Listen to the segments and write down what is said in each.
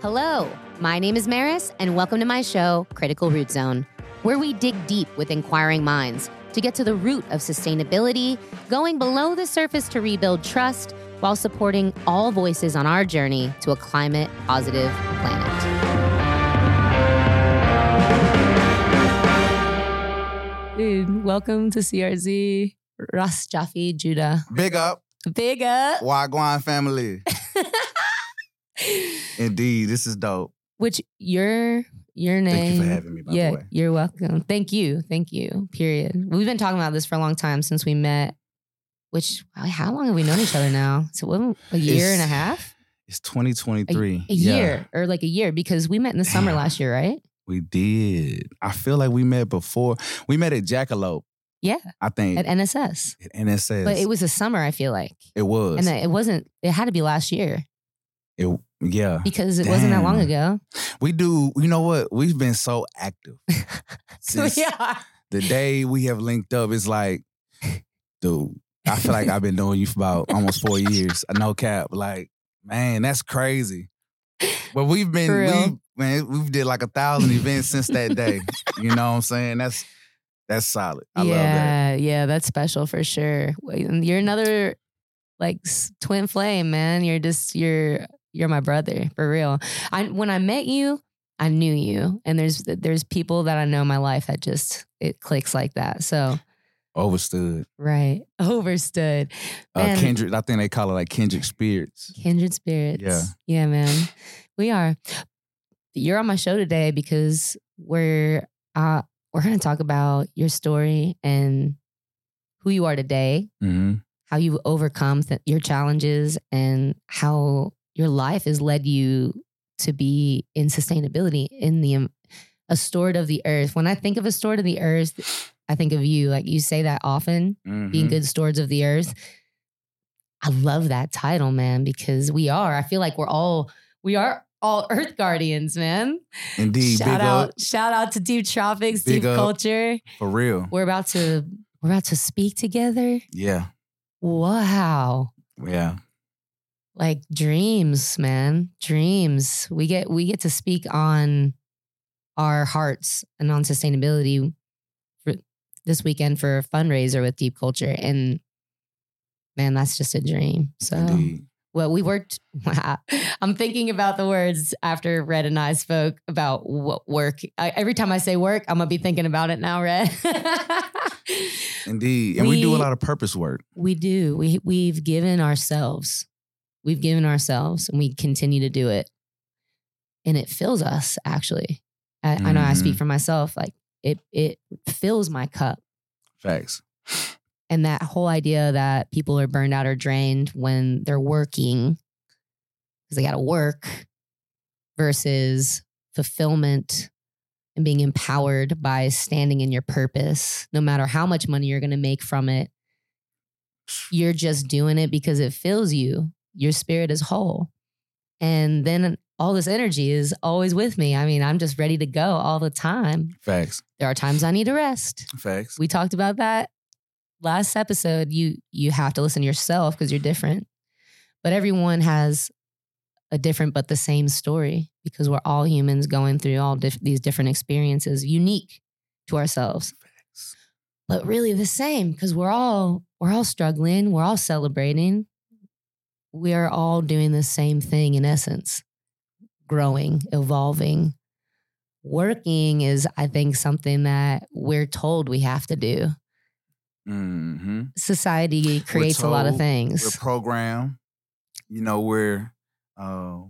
Hello, my name is Maris, and welcome to my show, Critical Root Zone, where we dig deep with inquiring minds to get to the root of sustainability, going below the surface to rebuild trust while supporting all voices on our journey to a climate positive planet. Dude, welcome to CRZ. Ras Jaffee Judah. Big up. Big up. Wagwan family. Indeed, this is dope. Which your your name. Thank you for having me, by yeah, the way. you're welcome. Thank you. Thank you. Period. We've been talking about this for a long time since we met. Which how long have we known each other now? So what, a year It's- and a half? It's 2023. a Yeah, year or like a year because we met in the summer last year, right? we did. I feel like we met before. We met at Jackalope. Yeah. I think At NSS. at NSS. But it was a summer, I feel like. It was. And it wasn't, it had to be last year it, yeah. because it wasn't that long ago. We do. You know what? We've been so active. Since yeah. the day we have linked up, it's like, dude, I feel like I've been knowing you for about almost four years. No cap. Like, man, that's crazy. But we've been, we man, we've did like a thousand events since that day. You know what I'm saying? That's that's solid. I yeah, love that. yeah, that's special for sure. You're another like twin flame, man. You're just you're you're my brother for real. I when I met you, I knew you, and there's there's people that I know in my life that just it clicks like that. So Overstood. right, overstood. Uh. Kendrick, I think they call it like Kendrick Spirits. Kindred spirits. Yeah. yeah, man. We are. You're on my show today because we're uh we're gonna talk about your story and who you are today hmm how you've overcome th- your challenges and how your life has led you to be in sustainability in the um, a steward of the earth. When I think of a steward of the earth, I think of you. Like you say that often, Mm-hmm. being good stewards of the earth. I love that title, man, because we are. I feel like we're all we are all earth guardians, man. Indeed. shout big out, up. shout out to Deep Tropics, Big Deep up. Culture. For real. We're about to we're about to speak together. Yeah. Wow. Yeah. Like dreams man dreams we get we get to speak on our hearts and on sustainability for this weekend for a fundraiser with deep culture and man that's just a dream so Indeed. well we worked i'm thinking about the words after red and i spoke about what work I, every time i say work i'm gonna be thinking about it now red Indeed. And we, do a lot of purpose work. We do. We we've given ourselves. We've given ourselves and we continue to do it. And it fills us actually. I, I know I speak Mhm. for myself. Like it it fills my cup. Facts. And that whole idea that people are burned out or drained when they're working because they gotta work versus fulfillment and being empowered by standing in your purpose, no matter how much money you're gonna make from it you're just doing it because it fills you. Your spirit is whole. And then all this energy is always with me. I mean, I'm just ready to go all the time. Facts. There are times I need to rest. Facts. We talked about that last episode. You you have to listen to yourself because you're different. But everyone has a different but the same story because we're all humans going through all diff- these different experiences unique to ourselves Facts. but really the same because we're all we're all struggling we're all celebrating we are all doing the same thing in essence growing evolving working is i think something that we're told we have to do Mm-hmm. society creates a lot of things We're programmed. You know, we're uh,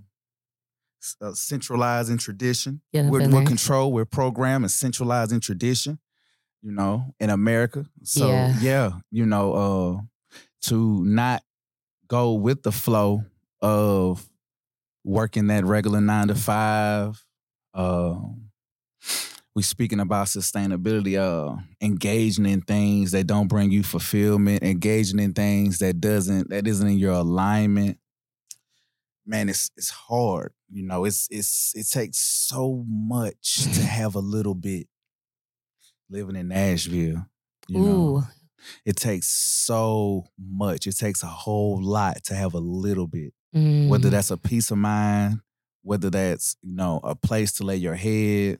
uh, centralized tradition. Yeah, We're, we're controlled. We're programmed and centralized in tradition. You know, in America. So Yeah. yeah, you know, uh, to not go with the flow of working that regular nine to five. Um, we speaking about sustainability, uh, engaging in things that don't bring you fulfillment, engaging in things that doesn't that isn't in your alignment. Man, it's it's hard. You know, it's it's it takes so much to have a little bit. Living in Nashville, you know, Ooh, it takes so much. It takes a whole lot to have a little bit. mm, Whether that's a peace of mind, whether that's you know a place to lay your head,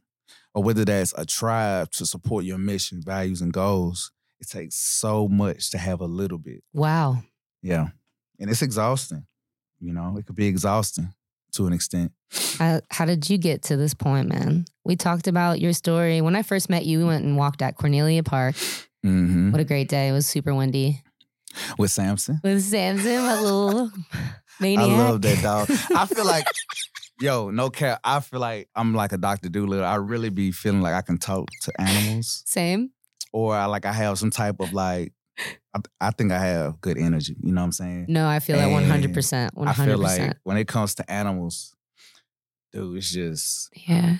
or whether that's a tribe to support your mission, values, and goals. It takes so much to have a little bit. Wow. Yeah, and it's exhausting. You know, it could be exhausting to an extent. How, how did you get to this point, man? We talked about your story. When I first met you, we went and walked at Cornelia Park. Hmm What a great day. It was super windy. With Samson, With Samson, my little maniac. I love that dog. I feel like, yo, no cap. I feel like I'm like a Dr. Dolittle. I really be feeling like I can talk to animals, Same. or I like I have some type of like. I, I think I have good energy. You know what I'm saying? No, I feel that And 100%. 100%. I feel like when it comes to animals, dude, it's just yeah.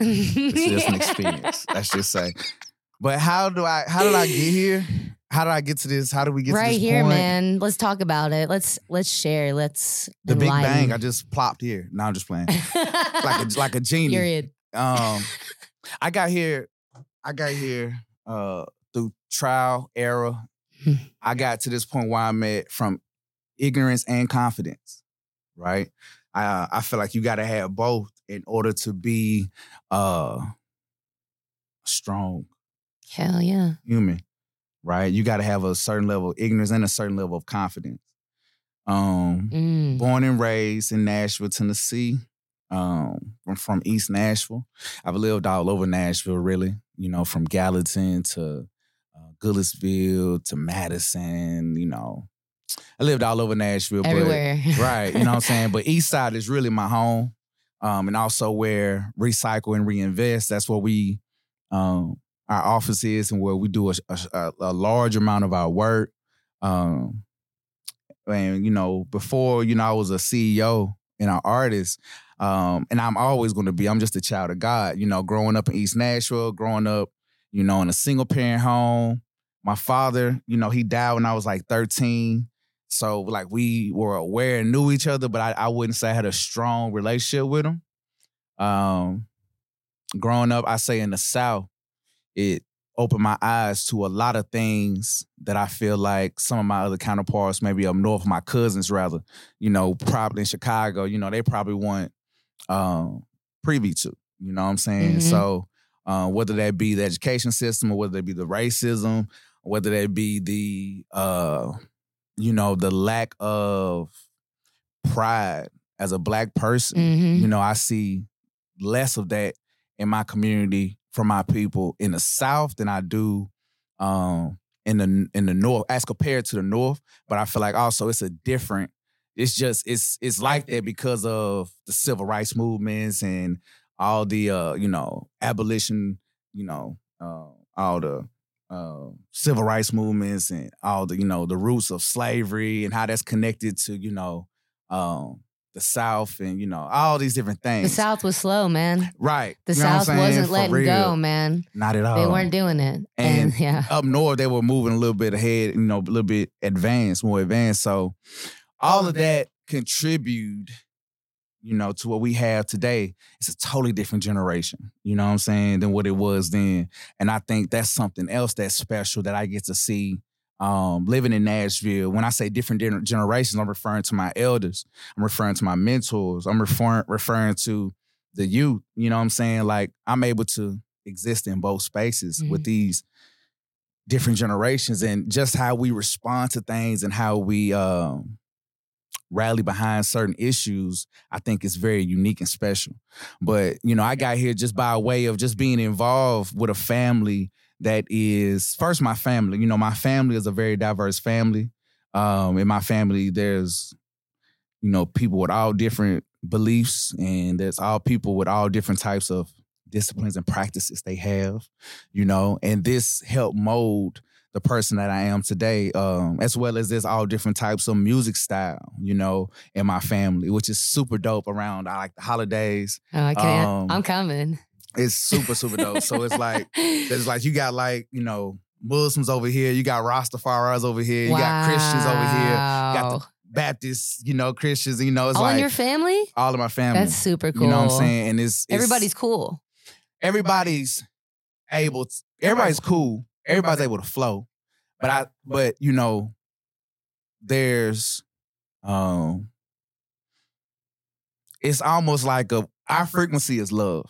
it's just an experience. Let's just say. But how do I? How did I get here? How did I get to this? How did we get to right here, point? man. Let's talk about it. Let's let's share. Let's The Big. Bang. I just plopped here. No, I'm just playing. Like a like a genie. Period. Um, I got here. I got here uh, through trial error. Hmm. I got to this point where I'm at from ignorance and confidence. Right. I I feel like you got to have both in order to be uh, strong Hell yeah. human. Right. You got to have a certain level of ignorance and a certain level of confidence. Um, Mm. born and raised in Nashville, Tennessee. Um, I'm from East Nashville. I've lived all over Nashville, really. You know, from Gallatin to uh, Goodlettsville to Madison. You know, I lived all over Nashville. Everywhere. But, right. You know what I'm saying? But East Side is really my home. Um, and also where recycle and reinvest. That's where we, um, our office is, and where we do a, a, a large amount of our work. Um, and you know, before you know, I was a CEO and an artist, um, and I'm always going to be. I'm just a child of God. You know, growing up in East Nashville, growing up, you know, in a single parent home. My father, you know, he died when I was like 13. So like we were aware and knew each other, but I, I wouldn't say I had a strong relationship with him. Um, growing up, I say in the South, it opened my eyes to a lot of things that I feel like some of my other counterparts, maybe up north, my cousins rather, you know, probably in Chicago, you know, they probably weren't um, privy to. You know what I'm saying? Mhm. So uh, whether that be the education system or whether that be the racism, whether that be the uh, you know, the lack of pride as a black person, Mhm. you know, I see less of that in my community from my people in the South than I do um, in the in the North, as compared to the North. But I feel like also it's a different. It's just it's it's like that because of the civil rights movements and all the uh, you know abolition, you know, uh, all the uh, civil rights movements and all the you know the roots of slavery and how that's connected to you know um, the South and you know all these different things. The. South was slow, man. right? The You know South wasn't For letting real. go, man. Not at all. They weren't doing it. And, And yeah. up north they were moving a little bit ahead, you know, a little bit advanced, more advanced. So all of that contribute, you know, to what we have today. It's a totally different generation, you know what I'm saying, than what it was then. And I think that's something else that's special that I get to see um, living in Nashville. When I say different gener- generations, I'm referring to my elders. I'm referring to my mentors. I'm referring referring to the youth. You know what I'm saying? Like I'm able to exist in both spaces with Mhm. these different generations and just how we respond to things and how we um, rally behind certain issues, I think is very unique and special. But, you know, I got here just by way of just being involved with a family that is first my family. You know, my family is a very diverse family. Um, in my family, there's, you know, people with all different beliefs and there's all people with all different types of disciplines and practices they have, you know, and this helped mold the person that I am today, um, as well as there's all different types of music style, you know, in my family, which is super dope around I like the holidays. Oh, I can't. um, I'm coming. It's super, super dope. So it's like it's like you got like, you know, Muslims over here, you got Rastafaris over here, you got Christians over here, got the Baptists, you know, Christians, you know, it's All like in your family? all of my family. That's super cool. You know what I'm saying? And it's, it's Everybody's cool. everybody's able to, everybody's cool. Everybody's able to flow. But I but you know, there's um it's almost like a our frequency is love,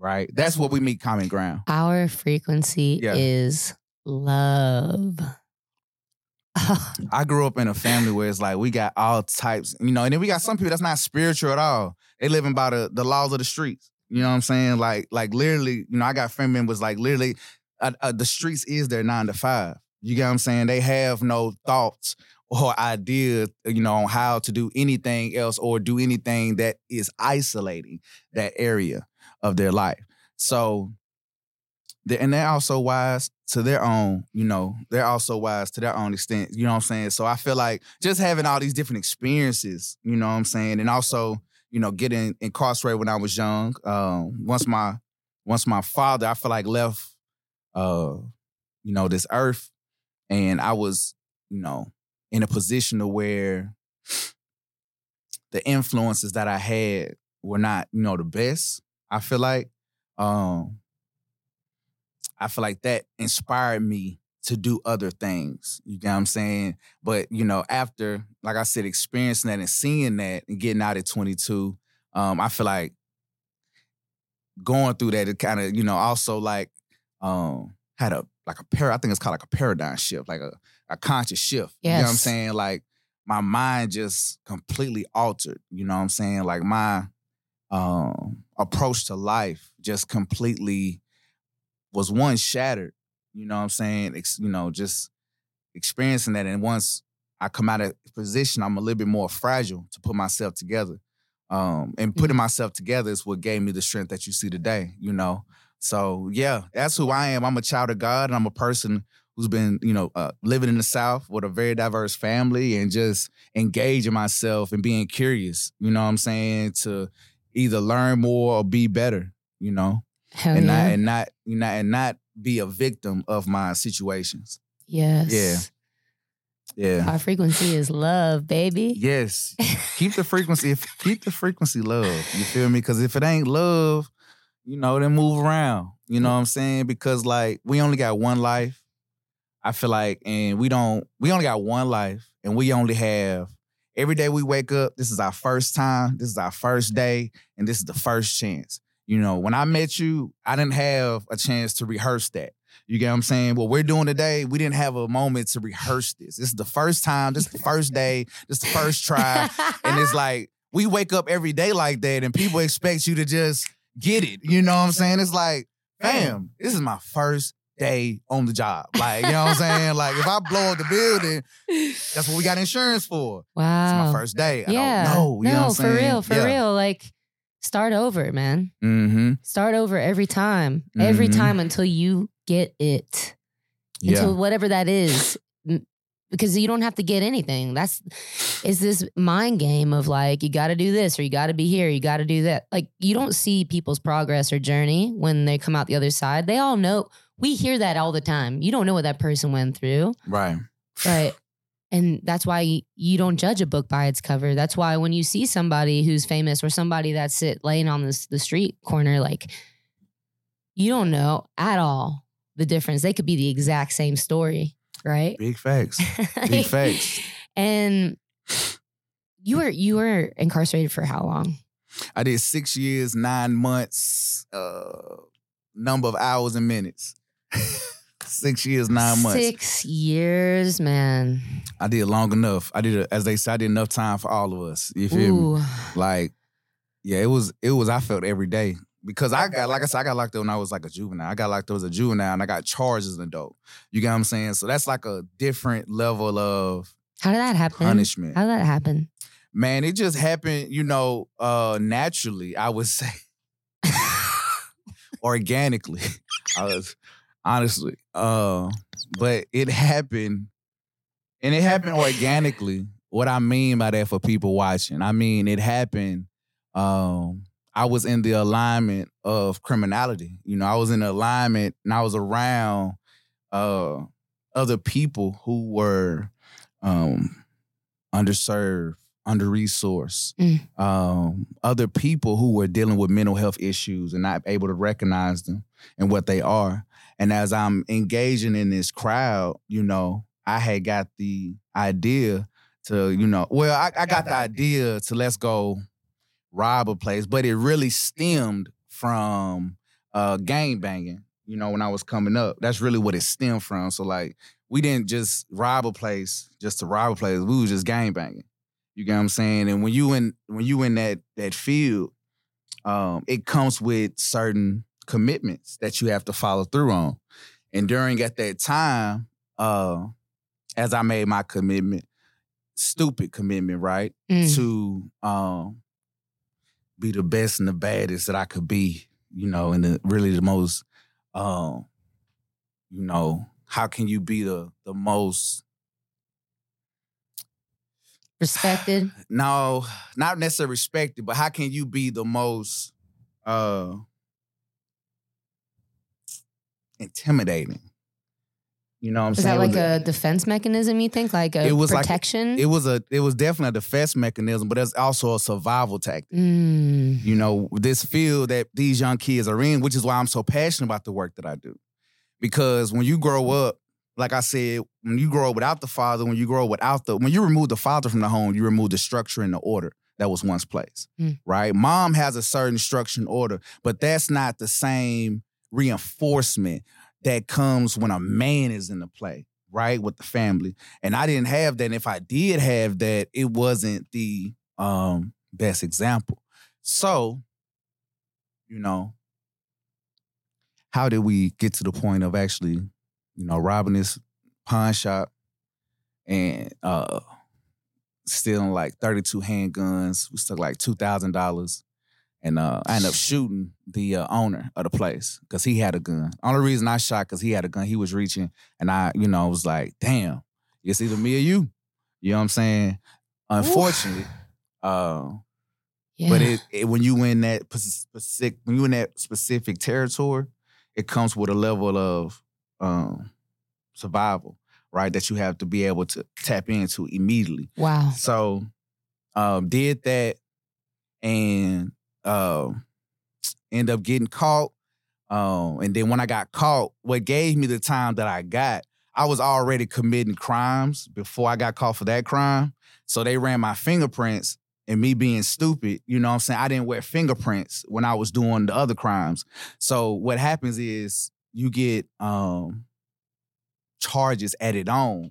right? That's what we meet common ground. Our frequency Yeah. is love. I grew up in a family where it's like we got all types, you know, and then we got some people that's not spiritual at all. They living by the, the laws of the streets. You know what I'm saying? Like, like literally, you know, I got family members like literally, uh, uh, the streets is their nine to five. You get what I'm saying? They have no thoughts or ideas, you know, on how to do anything else or do anything that is isolating that area of their life. So, and they're also wise to their own, you know, they're also wise to their own extent, you know what I'm saying? So I feel like just having all these different experiences, you know what I'm saying? And also, you know, getting incarcerated when I was young. Um, once my once my father, I feel like left uh, you know, this earth and I was, you know, in a position to where the influences that I had were not, you know, the best. I feel like um I feel like that inspired me to do other things. You get what I'm saying? But you know, after, like I said, experiencing that and seeing that and getting out at 22, um, I feel like going through that, it kind of, you know, also like um had a like a pair. I think it's called like a paradigm shift, like a, a conscious shift. You know what I'm saying? Like my mind just completely altered. You know what I'm saying? Like my um approach to life just completely was one shattered. You know what I'm saying? Ex- you know, just experiencing that. And once I come out of position, I'm a little bit more fragile to put myself together. Um, and putting myself together is what gave me the strength that you see today, you know. So yeah, that's who I am. I'm a child of God and I'm a person who's been, you know, uh, living in the South with a very diverse family and just engaging myself and being curious, you know what I'm saying, to either learn more or be better, you know Hell and yeah. not and not you know and not be a victim of my situations. yes. Yeah. Yeah. Our frequency is love, baby. Yes. keep the frequency. If, keep the frequency love. You feel me? Because if it ain't love, you know, then move around. You know what I'm saying? Because like we only got one life. I feel like, and we don't. We only got one life, and we only have. Every day we wake up, this is our first time. This is our first day, and this is the first chance. You know, when I met you, I didn't have a chance to rehearse that. You get what I'm saying? What we're doing today, we didn't have a moment to rehearse this. This is the first time, this is the first day, this is the first try. And it's like, we wake up every day like that, and people expect you to just get it. You know what I'm saying? It's like, fam, this is my first day on the job. Like, you know what I'm saying? Like, if I blow up the building, that's what we got insurance for. Wow. It's my first day. I yeah. don't know. You no, know what I'm saying. for saying? real, for Yeah. real. Like, start over, man. Mm-hmm. Start over every time. Every Mhm. time until you get it. Yeah. Until whatever that is. Because you don't have to get anything. That's it's this mind game of like, you gotta do this or you gotta be here, you gotta do that. Like you don't see people's progress or journey when they come out the other side. They all know we hear that all the time. You don't know what that person went through. right. Right. And that's why you don't judge a book by its cover. That's why when you see somebody who's famous or somebody that's sit laying on this the street corner, like you don't know at all the difference. They could be the exact same story, right? Big facts. Big facts. And you were you were incarcerated for how long? I did six years, nine months, uh, number of hours and minutes. Six years, nine months. Six years, man. I did long enough. I did, a, as they said, I did enough time for all of us. You feel me? Like, yeah, it was, it was. I felt every day because I got, like I said, I got locked up when I was like a juvenile. I got locked up as a juvenile, and I got charged as an adult. You get what I'm saying? So that's like a different level of How did that happen? punishment. How did that happen? Man, it just happened, you know, uh, naturally. I would say, organically. I was honestly, uh, but it happened, and it happened organically. What I mean by that for people watching, I mean it happened. Um, I was in the alignment of criminality. You know, I was in the alignment, and I was around uh, other people who were um, underserved, under resourced, Mm. um, other people who were dealing with mental health issues and not able to recognize them and what they are. And as I'm engaging in this crowd, you know, I had got the idea to, you know, well, I, I got the idea to let's go rob a place, but it really stemmed from uh gang banging. You know, when I was coming up, that's really what it stemmed from. So like, we didn't just rob a place just to rob a place. We was just gang banging. You get what I'm saying? And when you in when you in that that field, um, it comes with certain commitments that you have to follow through on. And during at that time, uh, as I made my commitment, stupid commitment, right? Mm. To um be the best and the baddest that I could be, you know, and the really the most um, you know, how can you be the the most Respected. no, not necessarily respected, but how can you be the most uh intimidating? You know what I'm Is saying? that like a defense mechanism? You think like a It was like- protection? it was a it was definitely a defense mechanism, but it's also a survival tactic. Mm. You know, this field that these young kids are in, which is why I'm so passionate about the work that I do. Because when you grow up, like I said, when you grow up without the father, when you grow up without the, when you remove the father from the home, you remove the structure and the order that was once placed, Mm. right? Mom has a certain structure and order, but that's not the same reinforcement that comes when a man is in the play, right? With the family. And I didn't have that. And if I did have that, it wasn't the um, best example. So, you know, how did we get to the point of actually, you know, robbing this pawn shop and uh stealing like 32 handguns. We took like two thousand dollars. And uh, I ended up shooting the uh, owner of the place because he had a gun. Only reason I shot because he had a gun. He was reaching, and I, you know, was like, "Damn, it's either me or you." You know what I'm saying? Unfortunately, uh, Yeah. but it, it when you in that specific when you in that specific territory, it comes with a level of um, survival, right? That you have to be able to tap into immediately. wow. So um, did that and um, end up getting caught. Um, and then when I got caught, what gave me the time that I got, I was already committing crimes before I got caught for that crime. So they ran my fingerprints and me being stupid, you know what I'm saying? I didn't wear fingerprints when I was doing the other crimes. So what happens is you get um charges added on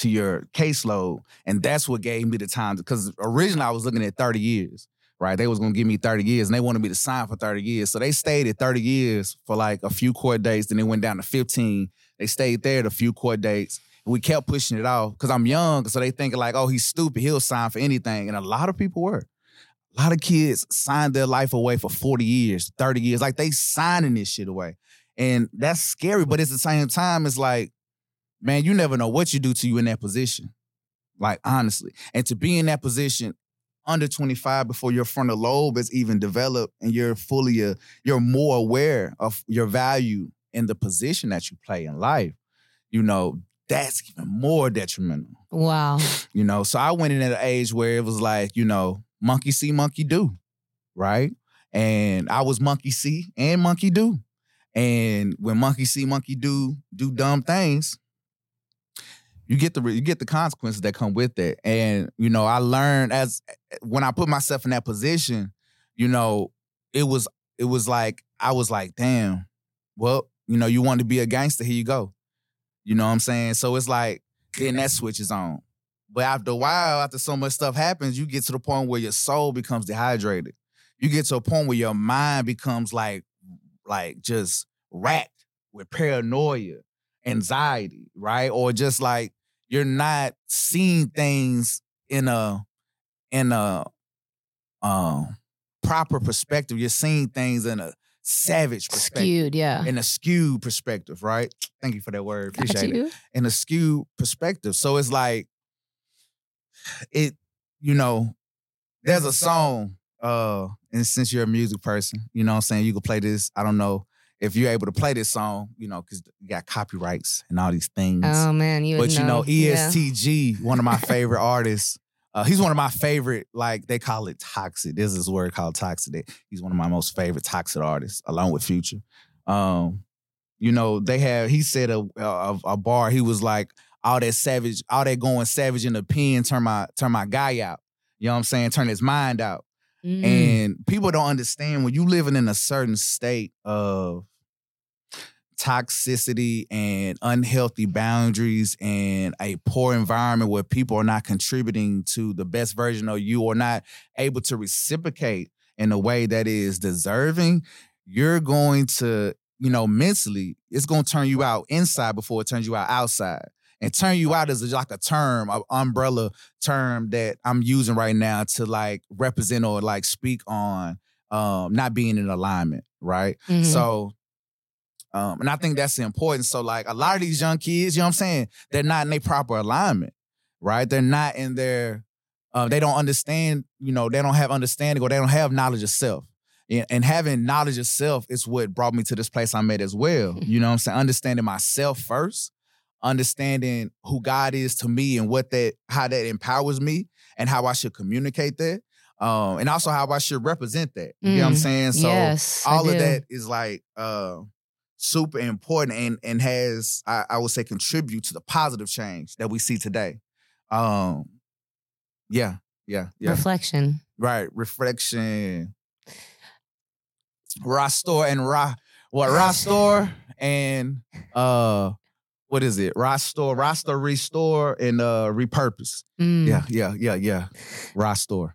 to your caseload. And that's what gave me the time because originally I was looking at 30 years, right? They was gonna give me 30 years and they wanted me to sign for 30 years. So they stayed at 30 years for like a few court dates, then it went down to 15. They stayed there at a few court dates. We kept pushing it off because I'm young. So they thinking like, oh, he's stupid. He'll sign for anything. And a lot of people were. A lot of kids signed their life away for 40 years, 30 years. Like they signing this shit away. And that's scary. But at the same time, it's like, man, you never know what you do to you in that position. Like, honestly. And to be in that position under 25 before your frontal lobe is even developed and you're fully, uh, you're more aware of your value in the position that you play in life, you know, that's even more detrimental. Wow. You know, so I went in at an age where it was like, you know, monkey see, monkey do, right? And I was monkey see and monkey do. And when monkey see, monkey do do dumb things, you get the you get the consequences that come with it. And you know, I learned as when I put myself in that position, you know, it was it was like I was like, damn, well, you know, you want to be a gangster, here you go. You know what I'm saying? So it's like then that switches on. But after a while, after so much stuff happens, you get to the point where your soul becomes dehydrated. You get to a point where your mind becomes like, like just racked with paranoia, anxiety, right? Or just like you're not seeing things in a in a um proper perspective. You're seeing things in a savage perspective. Skewed. Yeah. In a skewed perspective, right? Thank you for that word. Appreciate it in a skewed perspective. So it's like it, you know, there's a song, uh, and since you're a music person, you know what I'm saying, you can play this. I don't know if you're able to play this song, you know, because you got copyrights and all these things. Oh man, you. But you know, E Yeah. EST Gee, one of my favorite artists. Uh, he's one of my favorite, like they call it toxic. There's this word called toxic. He's one of my most favorite toxic artists, along with Future. Um, you know, they have. He said a, a a bar. He was like, all that savage, all that going savage in the pen, turn my turn my guy out. You know what I'm saying? Turn his mind out. Mm. And people don't understand when you living in a certain state of toxicity and unhealthy boundaries and a poor environment where people are not contributing to the best version of you or not able to reciprocate in a way that is deserving, you're going to, you know, mentally, it's going to turn you out inside before it turns you out outside. And turn you out is like a term, an umbrella term that I'm using right now to like represent or like speak on um not being in alignment, right? Mhm. So, um, and I think that's important. So, like a lot of these young kids, you know what I'm saying? They're not in their proper alignment, right? They're not in their, uh, they don't understand, you know, they don't have understanding or they don't have knowledge of self. And, and having knowledge of self is what brought me to this place I'm at as well. You know what I'm saying? Understanding myself first, understanding who God is to me and what that, how that empowers me and how I should communicate that. Um, and also how I should represent that. You know what I'm Mm, saying? So yes, all of that is like uh super important and and has I, I would say contribute to the positive change that we see today. Um yeah, yeah, yeah. reflection. right. Reflection. Restore and Ra what Restore and uh what is it? Restore, Restore, Restore, and uh repurpose. Mm. Yeah, yeah, yeah, yeah. Restore.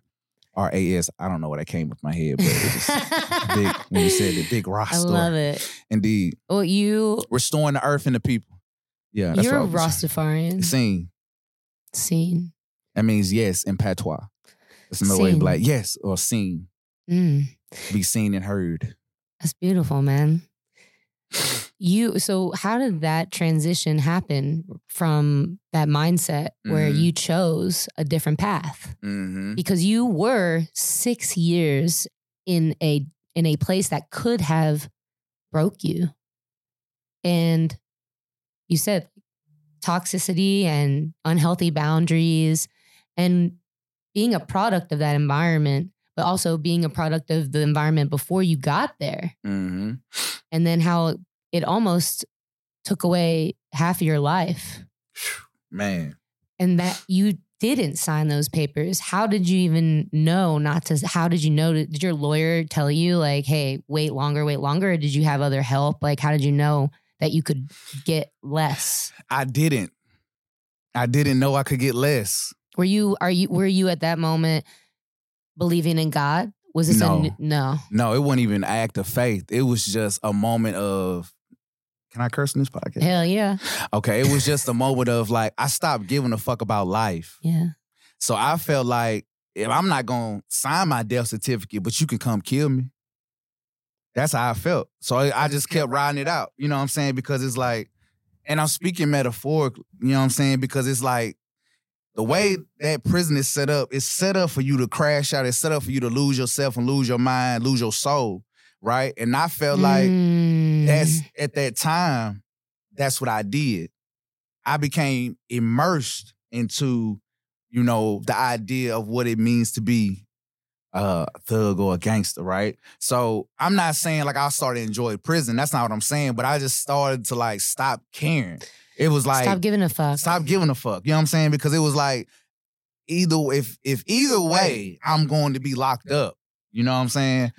R A S. I don't know what that came with my head, but it was big when you said it. Big I love it. Indeed. Well, you Restoring the earth and the people. Yeah, that's you're a Rastafarian. Seen. Scene. That means yes in patois. It's another way Seen. be like yes or seen. Mm. Be seen and heard. That's beautiful, man. You so how did that transition happen from that mindset where Mhm. you chose a different path? Mm-hmm. Because you were 6 years in a in a place that could have broke you. And you said toxicity and unhealthy boundaries and being a product of that environment, but also being a product of the environment before you got there Mm-hmm. and then how it almost took away half of your life Man. and that you didn't sign those papers how did you even know not to how did you know did your lawyer tell you like hey wait longer wait longer or did you have other help like how did you know that you could get less I didn't. I didn't know I could get less. were you are you were you at that moment believing in god was this a No. n- no No, it wasn't even an act of faith. It was just a moment of can I curse in this podcast? hell yeah Okay, it was just a moment of like I stopped giving a fuck about life. yeah So I felt like if I'm not gonna sign my death certificate, but you can come kill me. That's how I felt. So I, I just kept riding it out. You know what I'm saying? Because it's like, and I'm speaking metaphorically, you know what I'm saying? Because it's like the way that prison is set up, it's set up for you to crash out. It's set up for you to lose yourself and lose your mind, lose your soul. Right. And I felt like Mm. that's at that time, that's what I did. I became immersed into, you know, the idea of what it means to be a thug or a gangster, right? So I'm not saying like I started to enjoy prison. That's not what I'm saying, but I just started to like stop caring. It was like stop giving a fuck stop giving a fuck. You know what I'm saying? Because it was like either if if either way, I'm going to be locked up. You know what I'm saying?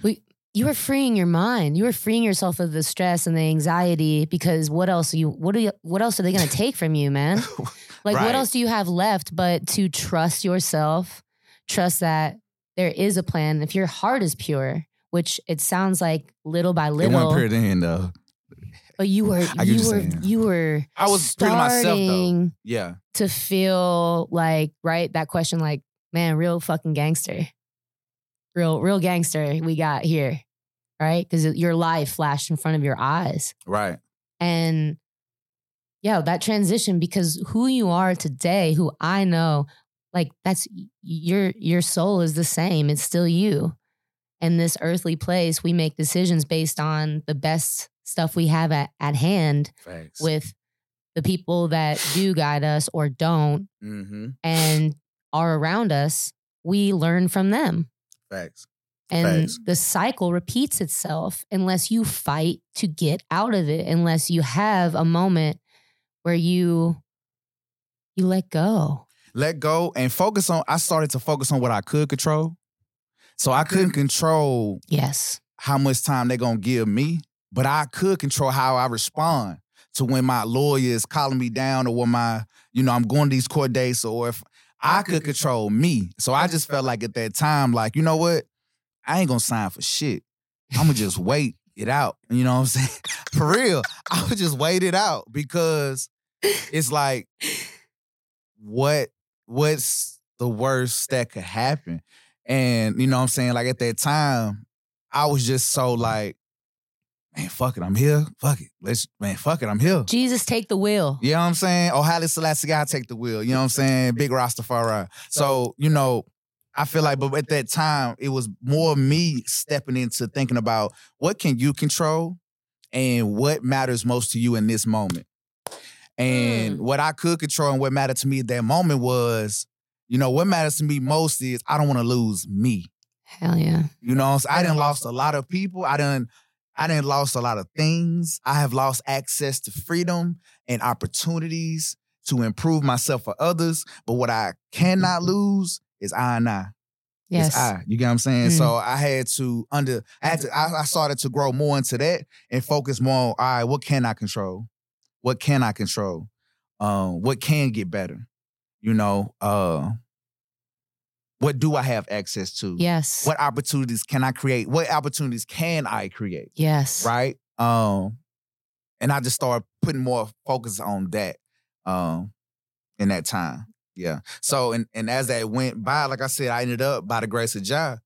You were freeing your mind. You were freeing yourself of the stress and the anxiety because what else are you what are you what else are they gonna take from you, man? Like Right. what else do you have left but to trust yourself, trust that there is a plan. If your heart is pure, which it sounds like little by little. It wasn't pure then though. but you were you were saying. you were I was to myself though. Yeah. to feel like right that question like man real fucking gangster real real gangster we got here right because your life flashed in front of your eyes Right. and yeah that transition because who you are today who i know like that's your your soul is the same it's still you in this earthly place we make decisions based on the best stuff we have at, at hand Facts. with the people that do guide us or don't mm-hmm. and are around us, we learn from them. Facts. And Facts. the cycle repeats itself unless you fight to get out of it, unless you have a moment where you you let go. Let go and focus on. I started to focus on what I could control. So I couldn't mm-hmm. control Yes. how much time they're gonna give me, but I could control how I respond to when my lawyer is calling me down or when my, you know, I'm going to these court dates or if I could control me. So I just felt like at that time, like, you know what? I ain't gonna sign for shit. I'm gonna just wait it out. You know what I'm saying? For real. I would just wait it out because it's like, what what's the worst that could happen? And you know what I'm saying? Like at that time, I was just so like, man, fuck it, I'm here. Fuck it. Let's man, fuck it, I'm here. Jesus, take the wheel. You know what I'm saying? Oh, Haile Selassie, I take the wheel. You know what I'm saying? Big Rastafari. So, you know, I feel like, but at that time, it was more me stepping into thinking about what can you control and what matters most to you in this moment. And Mm. what I could control and what mattered to me at that moment was, you know, what matters to me most is I don't want to lose me. Hell yeah. You know, so I didn't lost a lot of people. I didn't I didn't lost a lot of things. I have lost access to freedom and opportunities to improve myself for others. But what I cannot lose is I and I. Yes. It's I. You get what I'm saying? Mm. So I had to under I had to I, I started to grow more into that and focus more on all right, what can I control? What can I control? Um, what can get better? You know, uh what do I have access to? Yes. what opportunities can I create? What opportunities can I create? Yes. Right? Um, and I just started putting more focus on that um in that time. Yeah. So and and as that went by, like I said, I ended up by the grace of Jah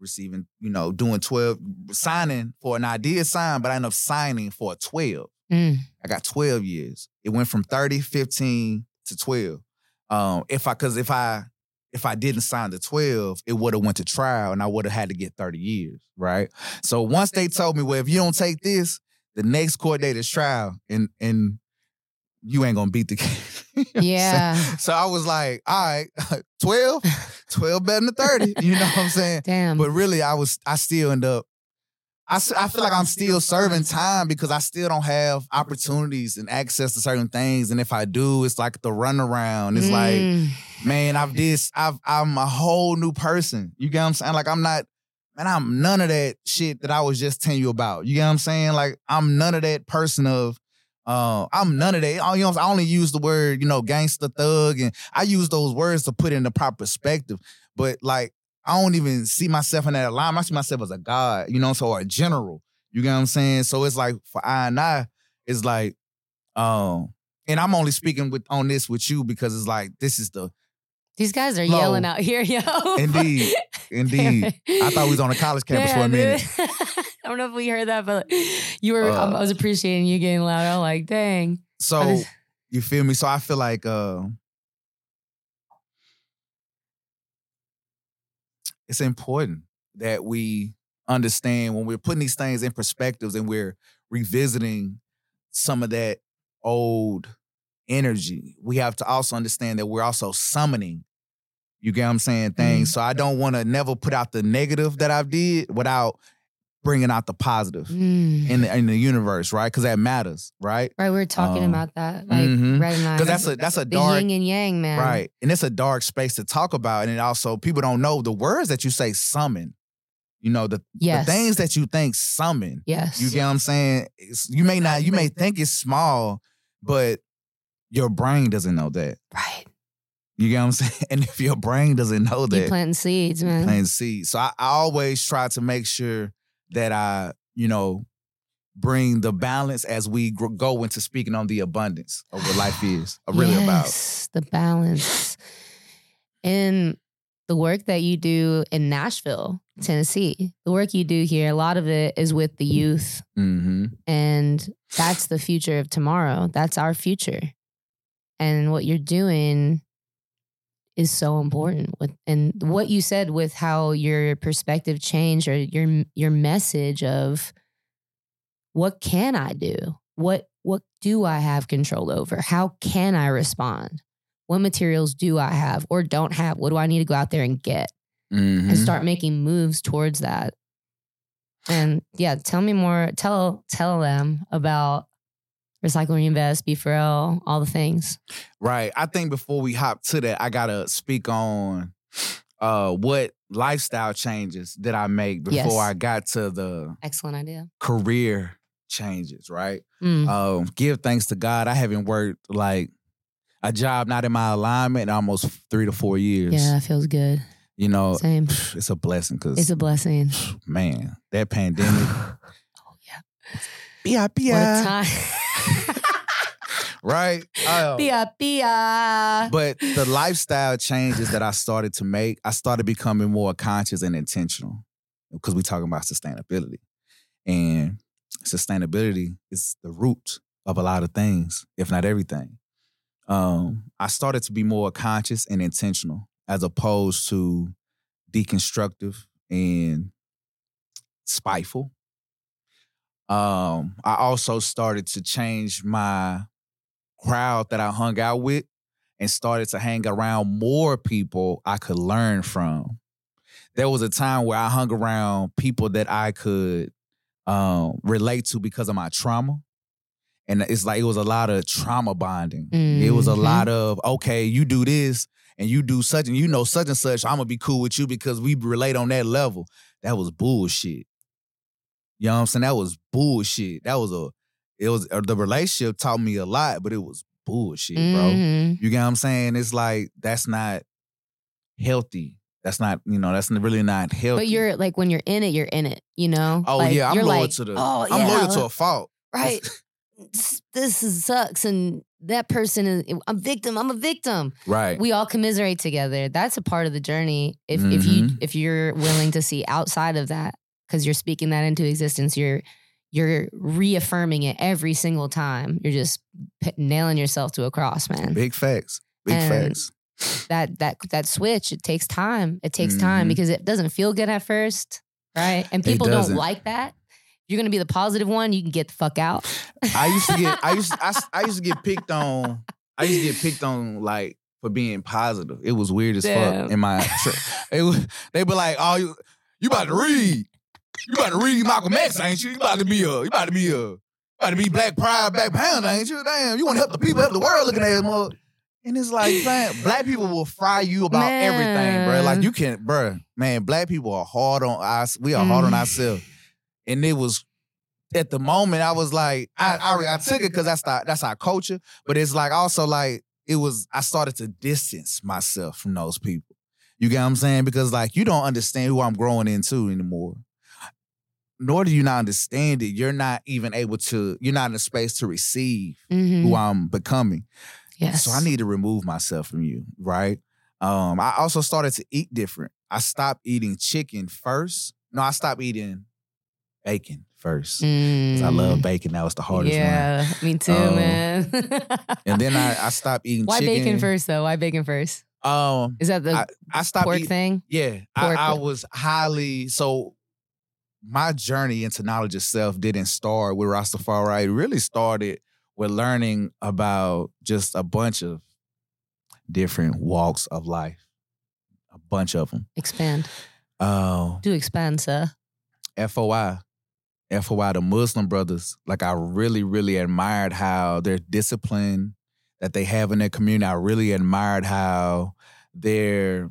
receiving, you know, doing 12, signing for an idea sign, but I ended up signing for a 12. Mm. I got 12 years. It went from 30, 15 to 12. Um, if I cause if I if I didn't sign the 12, it would have went to trial and I would have had to get 30 years, right? So once they told me, well, if you don't take this, the next court date is trial and and you ain't gonna beat the game. You know what I'm saying? Yeah. So I was like, all right, 12, 12 better than 30. You know what I'm saying? Damn. But really, I was I still end up. I, I feel like I'm still serving time because I still don't have opportunities and access to certain things. And if I do, it's like the runaround. It's like, Mm. man, I've this, I've I'm a whole new person. You get what I'm saying? Like I'm not, man, I'm none of that shit that I was just telling you about. You get what I'm saying? Like I'm none of that person of. Uh, I'm none of that. I, you know, I only use the word, you know, gangster thug, and I use those words to put in the proper perspective. But like, I don't even see myself in that line. I see myself as a god, you know, so a general. You get what I'm saying? So it's like for I and I, it's like, um, and I'm only speaking with on this with you because it's like this is the These guys are Low. yelling out here, yo. indeed, indeed. I thought we was on a college campus for a Yeah, minute. I don't know if we heard that, but you were. Uh, I was appreciating you getting loud. I'm like, dang. So just- you feel me? So I feel like uh, it's important that we understand when we're putting these things in perspectives and we're revisiting some of that old energy. We have to also understand that we're also summoning. You get what I'm saying? Things. So I don't want to never put out the negative that I've did without bringing out the positive Mm. in the in the universe, right? Because that matters, right? Right, we were talking Um, about that, like mhm. Red and I. Because that's a that's a dark yin and yang, man. Right. And it's a dark space to talk about. And it also, people don't know the words that you say summon. You know, the, Yes. the things that you think summon. Yes. You get what I'm saying? It's, you may not, you may think it's small, but your brain doesn't know that. right. You get what I'm saying? And if your brain doesn't know You that, planting seeds, man. plant seeds. So I, I always try to make sure that I, you know, bring the balance as we gr- go into speaking on the abundance of what life is uh, really about. the balance. In the work that you do in Nashville, Tennessee, the work you do here, a lot of it is with the youth, Mm-hmm. and that's the future of tomorrow. That's our future, and what you're doing is so important. With and what you said with how your perspective changed, or your your message of what can I do? What what do I have control over? How can I respond? What materials do I have or don't have? What do I need to go out there and get Mm-hmm. and start making moves towards that? And yeah, tell me more. Tell tell them about recycle, reinvest, be for real, all the things. Right. I think before we hop to that, I gotta speak on uh what lifestyle changes did I make before Yes. I got to the Excellent idea. career changes, right? Mm. Um, give thanks to God. I haven't worked like a job not in my alignment in almost three to four years. Yeah, that feels good. You know, Same. it's a blessing because It's a blessing. man, that pandemic. oh yeah. yeah, What a yeah. time. Right? Um, Pia pia. But the lifestyle changes that I started to make, I started becoming more conscious and intentional because we're talking about sustainability. And sustainability is the root of a lot of things, if not everything. Um, I started to be more conscious and intentional as opposed to deconstructive and spiteful. Um, I also started to change my crowd that I hung out with and started to hang around more people I could learn from. There was a time where I hung around people that I could um, relate to because of my trauma. And it's like it was a lot of trauma bonding. It was a Mhm. lot of, okay, you do this and you do such and you know such and such. I'm gonna be cool with you because we relate on that level. That was bullshit. You know what I'm saying? That was bullshit. That was a it was uh, the relationship taught me a lot, but it was bullshit, bro. Mhm. You get what I'm saying? It's like that's not healthy. That's not, you know, that's really not healthy. But you're like when you're in it, you're in it. You know. Oh Like, yeah, I'm you're loyal like, to the Oh I'm yeah, loyal to a fault. right. This- this is, sucks, and that person is. I'm victim. I'm a victim. Right. We all commiserate together. That's a part of the journey. If if you Mhm. if you're willing to see outside of that, because you're speaking that into existence, you're you're reaffirming it every single time. You're just p- nailing yourself to a cross, man. Big facts. Big And- facts. that that that switch it takes time it takes time Mhm. because it doesn't feel good at first right and people don't like that you're gonna be the positive one you can get the fuck out I used to get I used I, I used to get picked on I used to get picked on like for being positive. It was weird as Damn. fuck in my it was, they be like, "Oh, you you about to read. You about to read Malcolm X, ain't you? You about to be a you about to be a you about to be Black Pride, Black Panther, ain't you? Damn, you want to help the people, help the world looking at mother." And it's like, man, black people will fry you about everything, bro. Like you can't, bro, man, black people are hard on us. We are hard on Mm. ourselves. And it was at the moment I was like, I I, I took it because that's the, that's our culture. But it's like also like it was I started to distance myself from those people. You get what I'm saying? Because like you don't understand who I'm growing into anymore. Nor do you not understand it. You're not even able to, you're not in a space to receive Mhm. who I'm becoming. yes So I need to remove myself from you, right? Um, I also started to eat different. I stopped eating chicken first. No, I stopped eating bacon first. 'Cause I love Mm. bacon. That was the hardest one. yeah me too Um, man And then I, I stopped eating why chicken. bacon first though why bacon first Um, is that the I, I stopped pork eating. thing Yeah, I, Pork I with- was highly so. My journey into knowledge itself didn't start with Rastafari. It really started with learning about just a bunch of different walks of life, a bunch of them. expand Uh, do expand sir FOI, FOI, the Muslim brothers. Like I really, really admired how their discipline that they have in their community. I really admired how their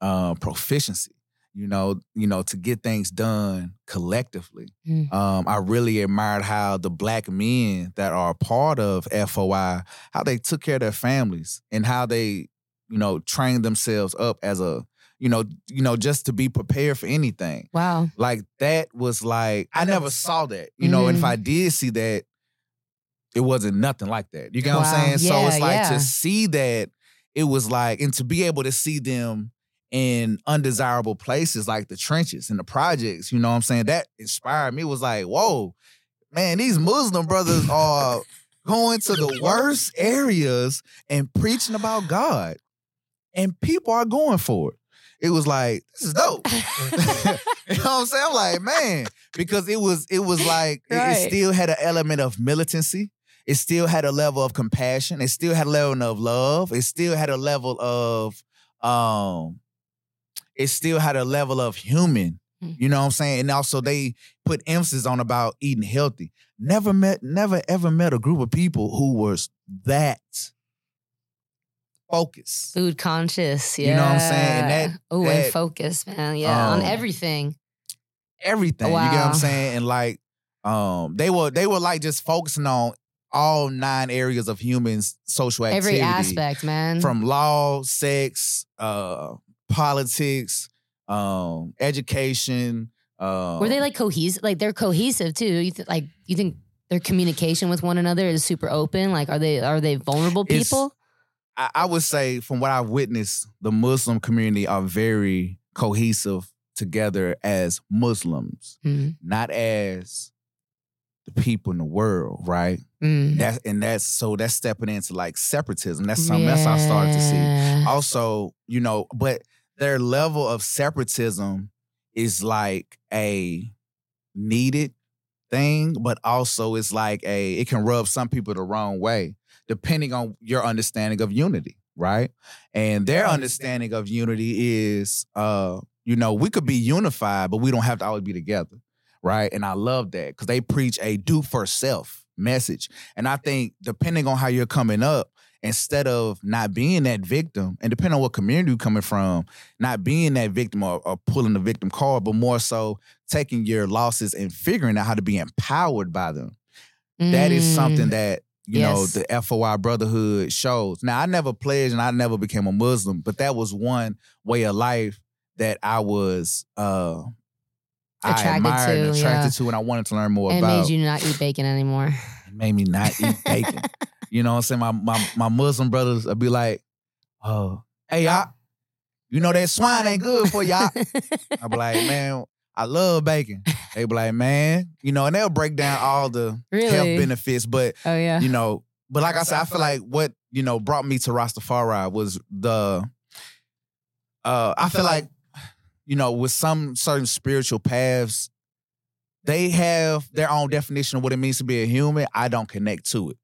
uh, proficiency. You know, you know, to get things done collectively. Mm. Um, I really admired how the black men that are part of FOI, how they took care of their families and how they, you know, trained themselves up as a, you know, you know, just to be prepared for anything. wow Like that was like I never saw that. You know, and if. I did see that, it wasn't nothing like that. You get what I'm saying? so it's like yeah. to see that it was like, and to be able to see them in undesirable places like the trenches and the projects, you know what I'm saying? That inspired me. Was like, whoa, man, these Muslim brothers are going to the worst areas and preaching about God. And people are going for it. It was like, this is dope. you know what I'm saying? I'm like, man, because it was it was like it- it, still had an element of militancy. It still had a level of compassion. It still had a level of love. It still had a level of um it still had a level of human. Mm. You know what I'm saying? And also they put emphasis on about eating healthy. Never met, never ever met a group of people who was that focused. Food conscious. Yeah. You know what I'm saying? Oh, and focus, man. Yeah. on um, everything. Everything. You get what I'm saying? And like, um, they were they were like just focusing on all nine areas of humans' social activity. Every aspect, man. from law, sex, uh, politics, um, education. Uh, Were they like cohesive? Like they're cohesive too. You th- like you think their communication with one another is super open? Like are they are they vulnerable people? I, I would say, from what I've witnessed, the Muslim community are very cohesive together as Muslims, Mm, not as the people in the world, right? mm. That's and that's so that's stepping into like separatism. That's something that's I started to see. Also, you know, but their level of separatism is like a needed thing, but also it's like a it can rub some people the wrong way, depending on your understanding of unity, right? And their understanding of unity is uh, you know, we could be unified, but we don't have to always be together. Right. And I love that because they preach a do for self message. And I think depending on how you're coming up, instead of not being that victim, and depending on what community you're coming from, not being that victim or, or pulling the victim card, but more so taking your losses and figuring out how to be empowered by them. That is Mm. something that you know the FOI brotherhood shows. Now I never pledged and I never became a Muslim, but that was one way of life that I was uh I Attracted admired and to, attracted yeah. to and I wanted to learn more And it about. made you not eat bacon anymore. It made me not eat bacon. You know what I'm saying? My my my Muslim brothers would be like, oh, hey y'all, you know that swine ain't good for y'all. I'd be like, man, I love bacon. They be like, man, you know, and they'll break down all the health benefits, but oh yeah. you know, but like I said, I feel like what you know brought me to Rastafari was the. Uh, I feel like, you know, with some certain spiritual paths, they have their own definition of what it means to be a human. I don't connect to it.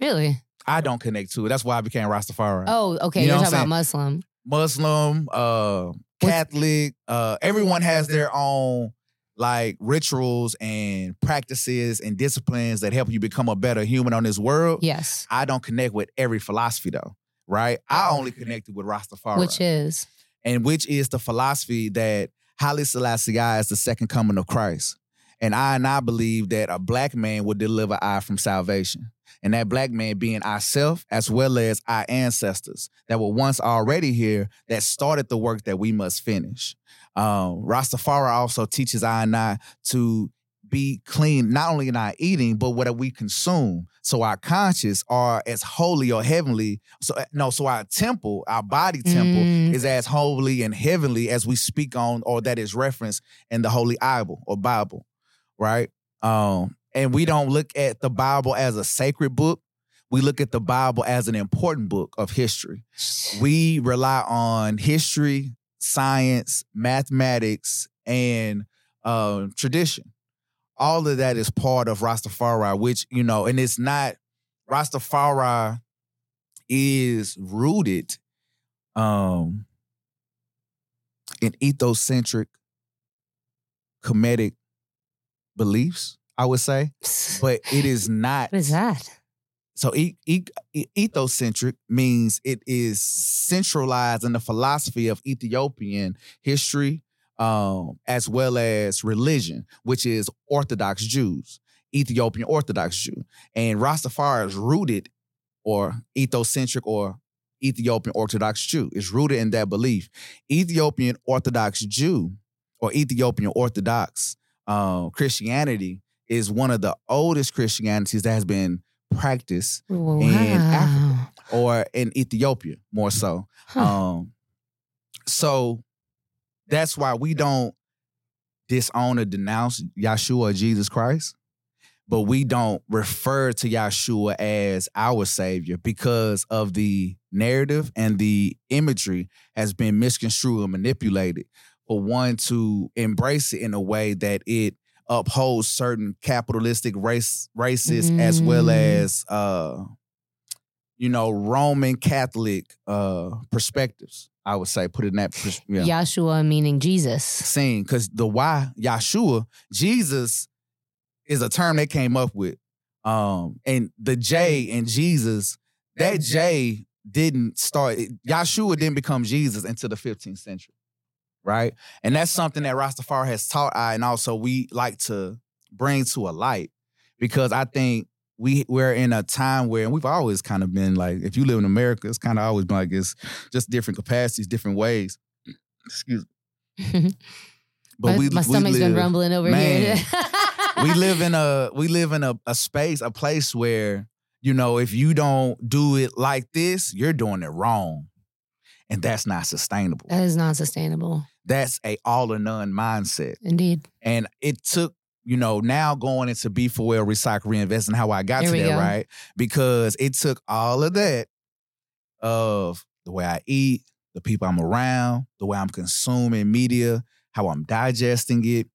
Really? I don't connect to it. That's why I became Rastafari. Oh, okay. You You're talking about Muslim. Muslim, uh, Catholic, uh, everyone has their own like rituals and practices and disciplines that help you become a better human on this world. Yes. I don't connect with every philosophy though, right? I only connected with Rastafari, Which is and which is the philosophy that Haile Selassie is the second coming of Christ. And I and I believe that a black man will deliver I from salvation. And that black man being ourself as well as our ancestors that were once already here that started the work that we must finish. Um, Rastafari also teaches I and I to be clean, not only in our eating, but what we consume. So our conscious are as holy or heavenly. So uh, no, so our temple, our body temple, Mm. is as holy and heavenly as we speak on, or that is referenced in the Holy Bible or Bible, right? Um, and we don't look at the Bible as a sacred book. We look at the Bible as an important book of history. We rely on history, science, mathematics, and uh, tradition. All of that is part of Rastafari, which, you know, and it's not, Rastafari is rooted um, in ethocentric, comedic beliefs, I would say, but it is not what is that? so e- e- e- ethocentric means it is centralized in the philosophy of Ethiopian history um, as well as religion, which is Orthodox Jews, Ethiopian Orthodox Jew. And Rastafari is rooted or ethocentric or Ethiopian Orthodox Jew. Is rooted in that belief. Ethiopian Orthodox Jew or Ethiopian Orthodox um, Christianity is one of the oldest Christianities that has been practiced Wow. Africa. or in Ethiopia more so. Huh. Um, so that's why we don't disown or denounce Yahshua or Jesus Christ, but we don't refer to Yahshua as our savior because of the narrative and the imagery has been misconstrued and manipulated for one to embrace it in a way that it upholds certain capitalistic race races as well Mm. as uh you know Roman Catholic uh perspectives. I would say put it in that pers- yeah. Yahshua meaning Jesus. Saying because the why Yahshua Jesus is a term they came up with, um, and the J in Jesus that J didn't start. Yahshua didn't become Jesus until the 15th century, right? And that's something that Rastafari has taught I, and also we like to bring to a light because I think we we're in a time where and we've always kind of been like, if you live in America, it's kind of always been like it's just different capacities, different ways. Excuse me. But my, we, my stomach's live, been rumbling over man, here. we live in a we live in a, a space, a place where you know, if you don't do it like this, you're doing it wrong. And that's not sustainable. That is not sustainable. That's a all or none mindset. Indeed. And it took, you know, now going into be for well, recycle, reinvest, and how I got Here to that, go. right? Because it took all of that of the way I eat, the people I'm around, the way I'm consuming media, how I'm digesting it,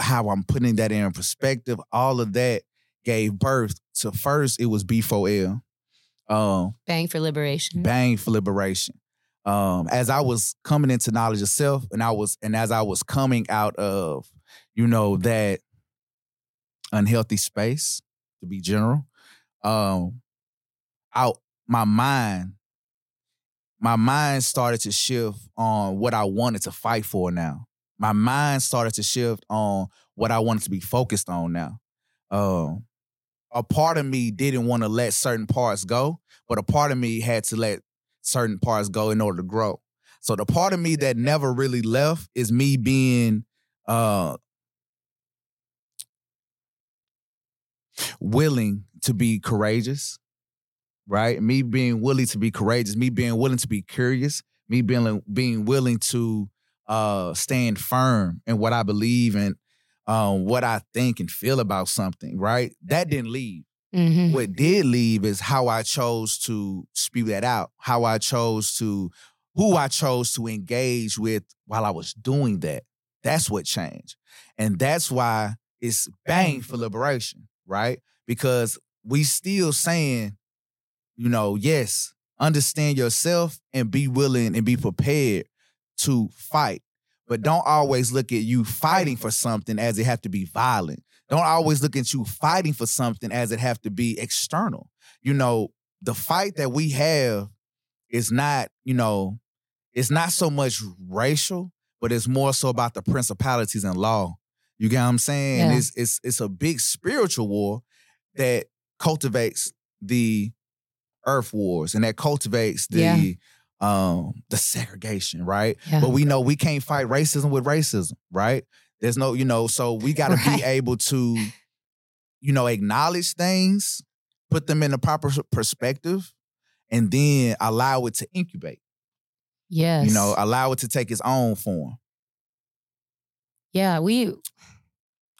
how I'm putting that in perspective, all of that gave birth to first it was B4L. Um, Bang for liberation. bang for liberation. Um, as I was coming into knowledge of self, and I was, and as I was coming out of, you know, that unhealthy space, to be general, um, out my mind, my mind started to shift on what I wanted to fight for now. My mind started to shift on what I wanted to be focused on now. Um, a part of me didn't want to let certain parts go, but a part of me had to let certain parts go in order to grow. So the part of me that never really left is me being uh willing to be courageous, right? Me being willing to be courageous, me being willing to be curious, me being being willing to uh stand firm in what I believe and um what I think and feel about something, right? That didn't leave. Mhm. What did leave is how I chose to spew that out, how I chose to, who I chose to engage with while I was doing that. That's what changed. And that's why it's bang for liberation, right? Because we still saying, you know, yes, understand yourself and be willing and be prepared to fight. But don't always look at you fighting for something as it have to be violent don't always look at you fighting for something as it have to be external. You know, the fight that we have is not, you know, it's not so much racial, but it's more so about the principalities and law. You get what I'm saying? Yeah. It's it's it's a big spiritual war that cultivates the earth wars and that cultivates the Yeah. um the segregation, right? Yeah. But we know we can't fight racism with racism, right? There's no, you know, so we got to Right. be able to, you know, acknowledge things, put them in the proper perspective, and then allow it to incubate. yes. You know, allow it to take its own form, yeah, we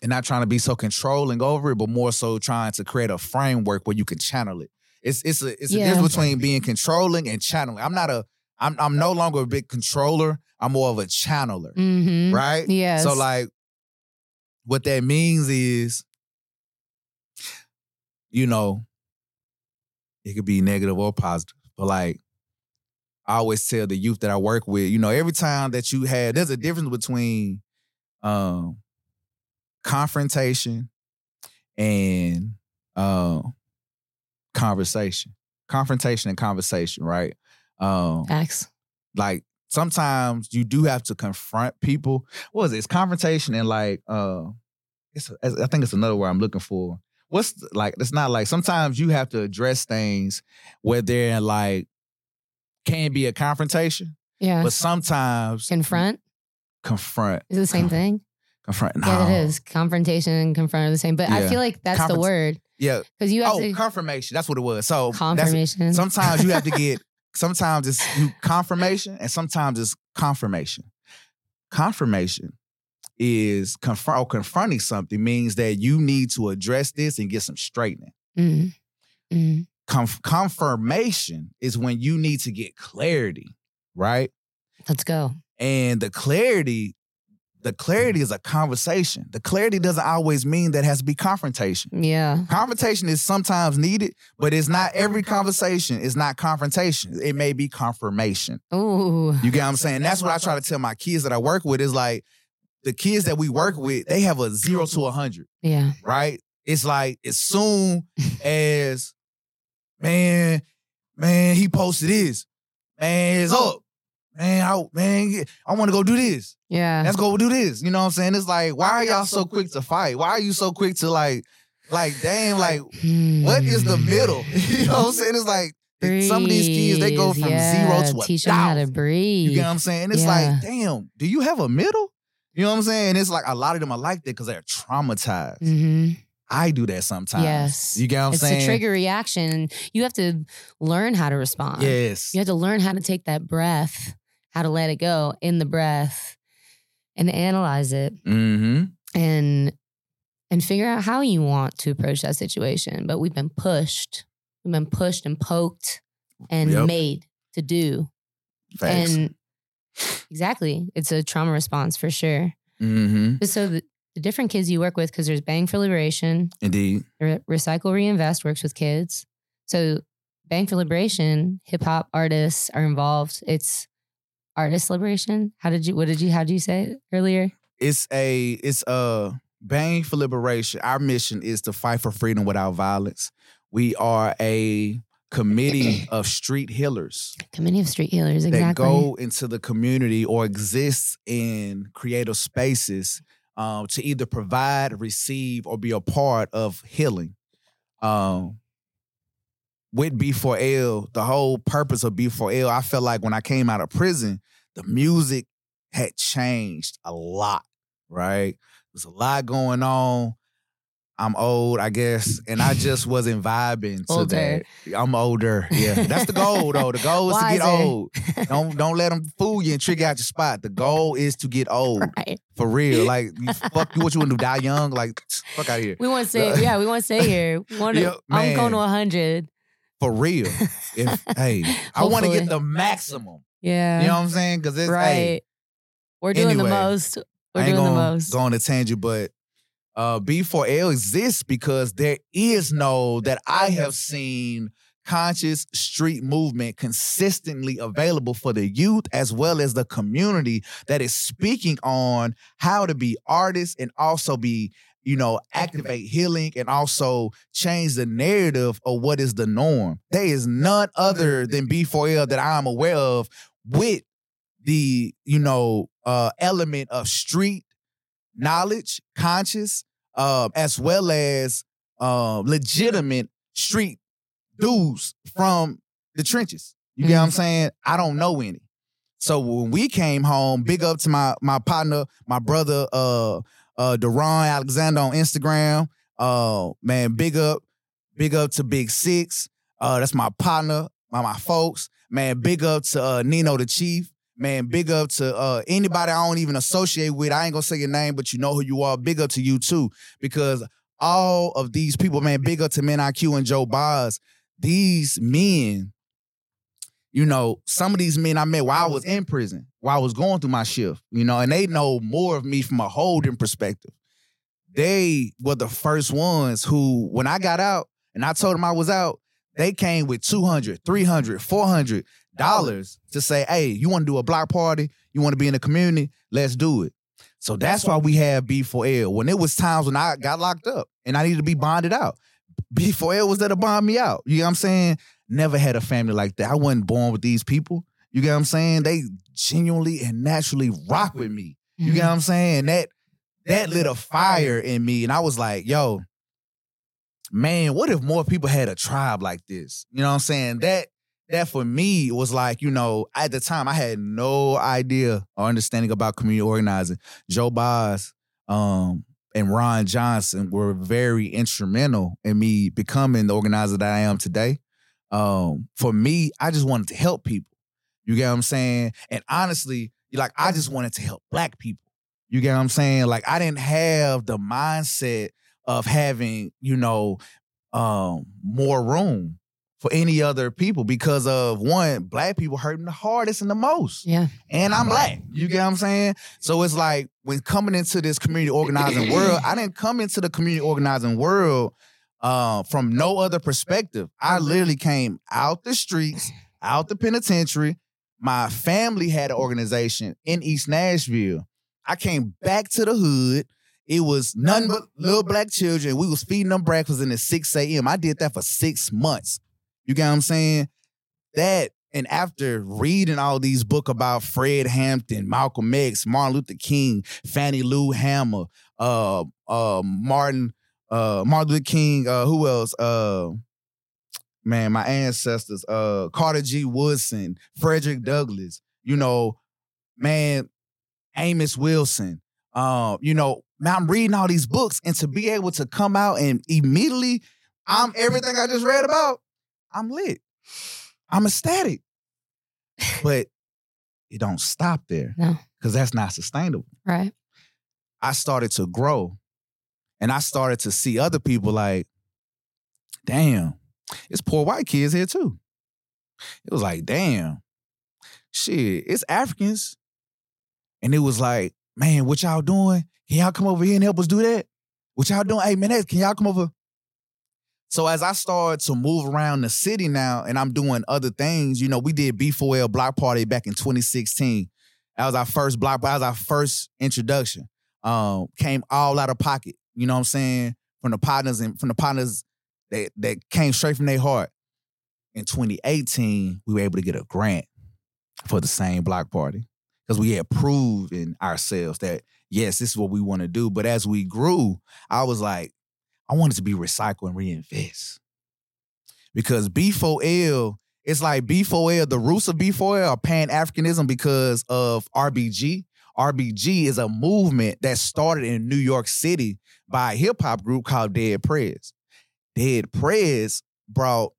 and not trying to be so controlling over it, but more so trying to create a framework where you can channel it. It's it's a it's a difference between being controlling and channeling. I'm not a I'm I'm no longer a big controller. I'm more of a channeler, mhm. right? Yes. So like what that means is, you know, it could be negative or positive. But like I always tell the youth that I work with, you know, every time that you have, there's a difference between um confrontation and um conversation. Confrontation and conversation, right? Um Facts. like sometimes you do have to confront people. What is it? It's confrontation and like uh it's I think it's another word I'm looking for. What's like it's not like sometimes you have to address things where they're like can be a confrontation, Yeah. but sometimes Confront confront is it the same thing? confront. Yeah, it is. Confrontation and confront are the same. But I feel like that's the word Yeah. because you have Oh, to confirmation. That's what it was. So that's, confirmation. sometimes you have to get sometimes it's confirmation and sometimes it's confirmation confirmation is confront or confronting something means that you need to address this and get some straightening Mhm. Mhm. Conf- confirmation is when you need to get clarity right Let's go. and the clarity the clarity is a conversation the clarity doesn't always mean that it has to be confrontation Yeah. Confrontation is sometimes needed, but it's not every conversation. It's not confrontation. It may be confirmation. Ooh. You get what I'm saying? That's what I try to tell my kids that I work with is like the kids that we work with, they have a zero to a hundred, Yeah. right? It's like as soon as, man, man, he posted this. Man, it's up. Man, I man, I want to go do this. Yeah. Let's go do this. You know what I'm saying? It's like, why are y'all so quick to fight? Why are you so quick to like, like, damn, like, what is the middle? you know what I'm saying? It's like some of these kids they go from Yeah, zero to a teach them how to breathe. You get what I'm saying? It's Yeah. like, damn, do you have a middle? You know what I'm saying? It's like a lot of them are like that because they're traumatized. Mhm. I do that sometimes. Yes. You get what I'm It's saying? a trigger reaction. You have to learn how to respond. Yes. You have to learn how to take that breath, how to let it go in the breath and analyze it Mm-hmm. and and figure out how you want to approach that situation. But we've been pushed. We've been pushed and poked and Yep. made to do. Facts. And exactly. It's a trauma response for sure. mm-hmm. But so the, the different kids you work with, because there's Bang for Liberation, Indeed. Re- Recycle Reinvest works with kids. So Bang for Liberation, hip hop artists are involved. It's artist liberation. How did you? What did you? How did you say it earlier? It's a it's a bang for liberation. Our mission is to fight for freedom without violence. We are a committee of street healers Committee of Street Healers. that Exactly. go into the community or exist in creative spaces um, to either provide, receive, or be a part of healing. Um, with B4L, the whole purpose of B4L, I felt like when I came out of prison, the music had changed a lot, right? There's a lot going on. I'm old, I guess, and I just wasn't vibing to Older. that. I'm older. Yeah, that's the goal, though. The goal is to get old. Don't don't let them fool you and trick you out your spot. The goal is to get old right. for real. Like, you, fuck you. What you want to do? Die young? Like, fuck out of here. We want to stay. Yeah, we want to stay here. We want to. Yeah, I'm going to 100. For real. If hey, I want to get the maximum. Yeah. You know what I'm saying? Because it's right. hey, We're doing Anyway, the most. We're doing the most. gonna most. go on a tangent, but uh, B4L exists because there is no that I have seen conscious street movement consistently available for the youth as well as the community that is speaking on how to be artists and also be you know activate. healing and also change the narrative of what is the norm. There is none other than b4l that i'm aware of with the you know uh element of street knowledge conscious um as well as uh, legitimate street dudes from the trenches. You get what i'm saying? I don't know any. So when we came home big up to my my partner my brother uh uh Deron Alexander on Instagram uh man big up big up to Big Six uh that's my partner my my folks man big up to uh Nino the Chief Man, big up to uh, anybody I don't even associate with. I ain't gonna say your name, but you know who you are. Big up to you too, because all of these people, man, big up to Men IQ and Joe Boz. These men, you know, some of these men I met while I was in prison, while I was going through my shift, you know, and they know more of me from a holding perspective. They were the first ones who, when I got out and I told them I was out, they came with 200, 300, 400 dollars to say, hey, you want to do a block party? You want to be in the community? Let's do it. So that's why we have B4L. When it was times when I got locked up and I needed to be bonded out, B4L was there to bond me out. You know what I'm saying? Never had a family like that. I wasn't born with these people. You get what I'm saying? They genuinely and naturally rock with me. You get what I'm saying? That that lit a fire in me. And I was like, yo, man, what if more people had a tribe like this? You know what I'm saying? That that for me was like, you know, at the time I had no idea or understanding about community organizing. Joe Boz um, and Ron Johnson were very instrumental in me becoming the organizer that I am today. Um, for me, I just wanted to help people. You get what I'm saying? And honestly, like I just wanted to help black people. You get what I'm saying? Like I didn't have the mindset of having, you know, um, more room for any other people because of one, black people hurting the hardest and the most. Yeah. And I'm black. You get what I'm saying? So it's like when coming into this community organizing world, I didn't come into the community organizing world uh, from no other perspective. I literally came out the streets, out the penitentiary. My family had an organization in East Nashville. I came back to the hood. It was none but little black children. We was feeding them breakfast in the 6 a.m. I did that for six months. You get what I'm saying? that and after reading all these books about Fred Hampton, Malcolm X, Martin Luther King, Fannie Lou Hamer, uh, uh, Martin, uh, Martin Luther King, uh, who else? Uh, man, my ancestors, uh, Carter G. Woodson, Frederick Douglass, you know, man, Amos Wilson. Uh, you know, man, I'm reading all these books, and to be able to come out and immediately, I'm everything I just read about, I'm lit. I'm ecstatic. But it don't stop there. No. Because that's not sustainable. Right. I started to grow and I started to see other people like, damn, it's poor white kids here too. It was like, damn, shit, it's Africans. And it was like, man, what y'all doing? Can y'all come over here and help us do that? What y'all doing? Hey, man, can y'all come over? So as I started to move around the city now and I'm doing other things, you know, we did B4L block party back in 2016. That was our first block, that was our first introduction. Um, came all out of pocket, you know what I'm saying? From the partners and from the partners that that came straight from their heart. In 2018, we were able to get a grant for the same block party because we had proven ourselves that yes, this is what we want to do. But as we grew, I was like, I wanted to be recycle and reinvest. Because B4L, it's like B4L, the roots of B4L are Pan Africanism because of RBG. RBG is a movement that started in New York City by a hip hop group called Dead Prez. Dead Prez brought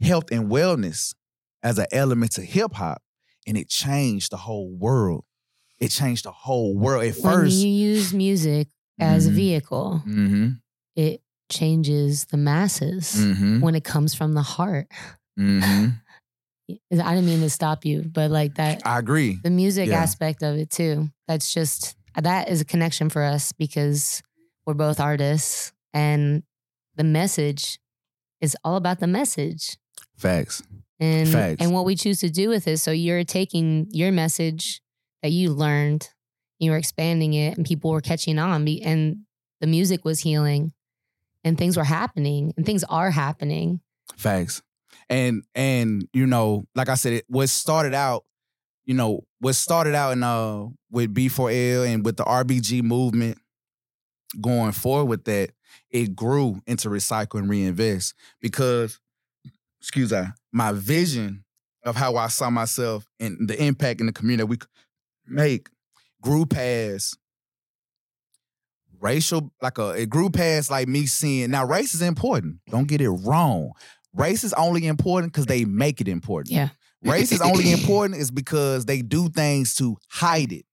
health and wellness as an element to hip hop, and it changed the whole world. It changed the whole world. At When first, you use music as a Mhm. vehicle, mm-hmm, it changes the masses mm-hmm, when it comes from the heart. I didn't mean to stop you, but like that I agree. the music Yeah. aspect of it too. That's just that is a connection for us because we're both artists and the message is all about the message Facts. and Facts. and what we choose to do with it. So you're taking your message that you learned, you're expanding it, and people were catching on, and the music was healing, and things were happening, and things are happening. Facts. And and you know, like I said, it what started out, you know, what started out in uh with B4L and with the RBG movement going forward with that, it grew into recycle and reinvest because excuse me, my vision of how I saw myself and the impact in the community we make grew past racial like a it grew past like me seeing now race is important don't get it wrong race is only important because they make it important Yeah. race is only important is because they do things to hide it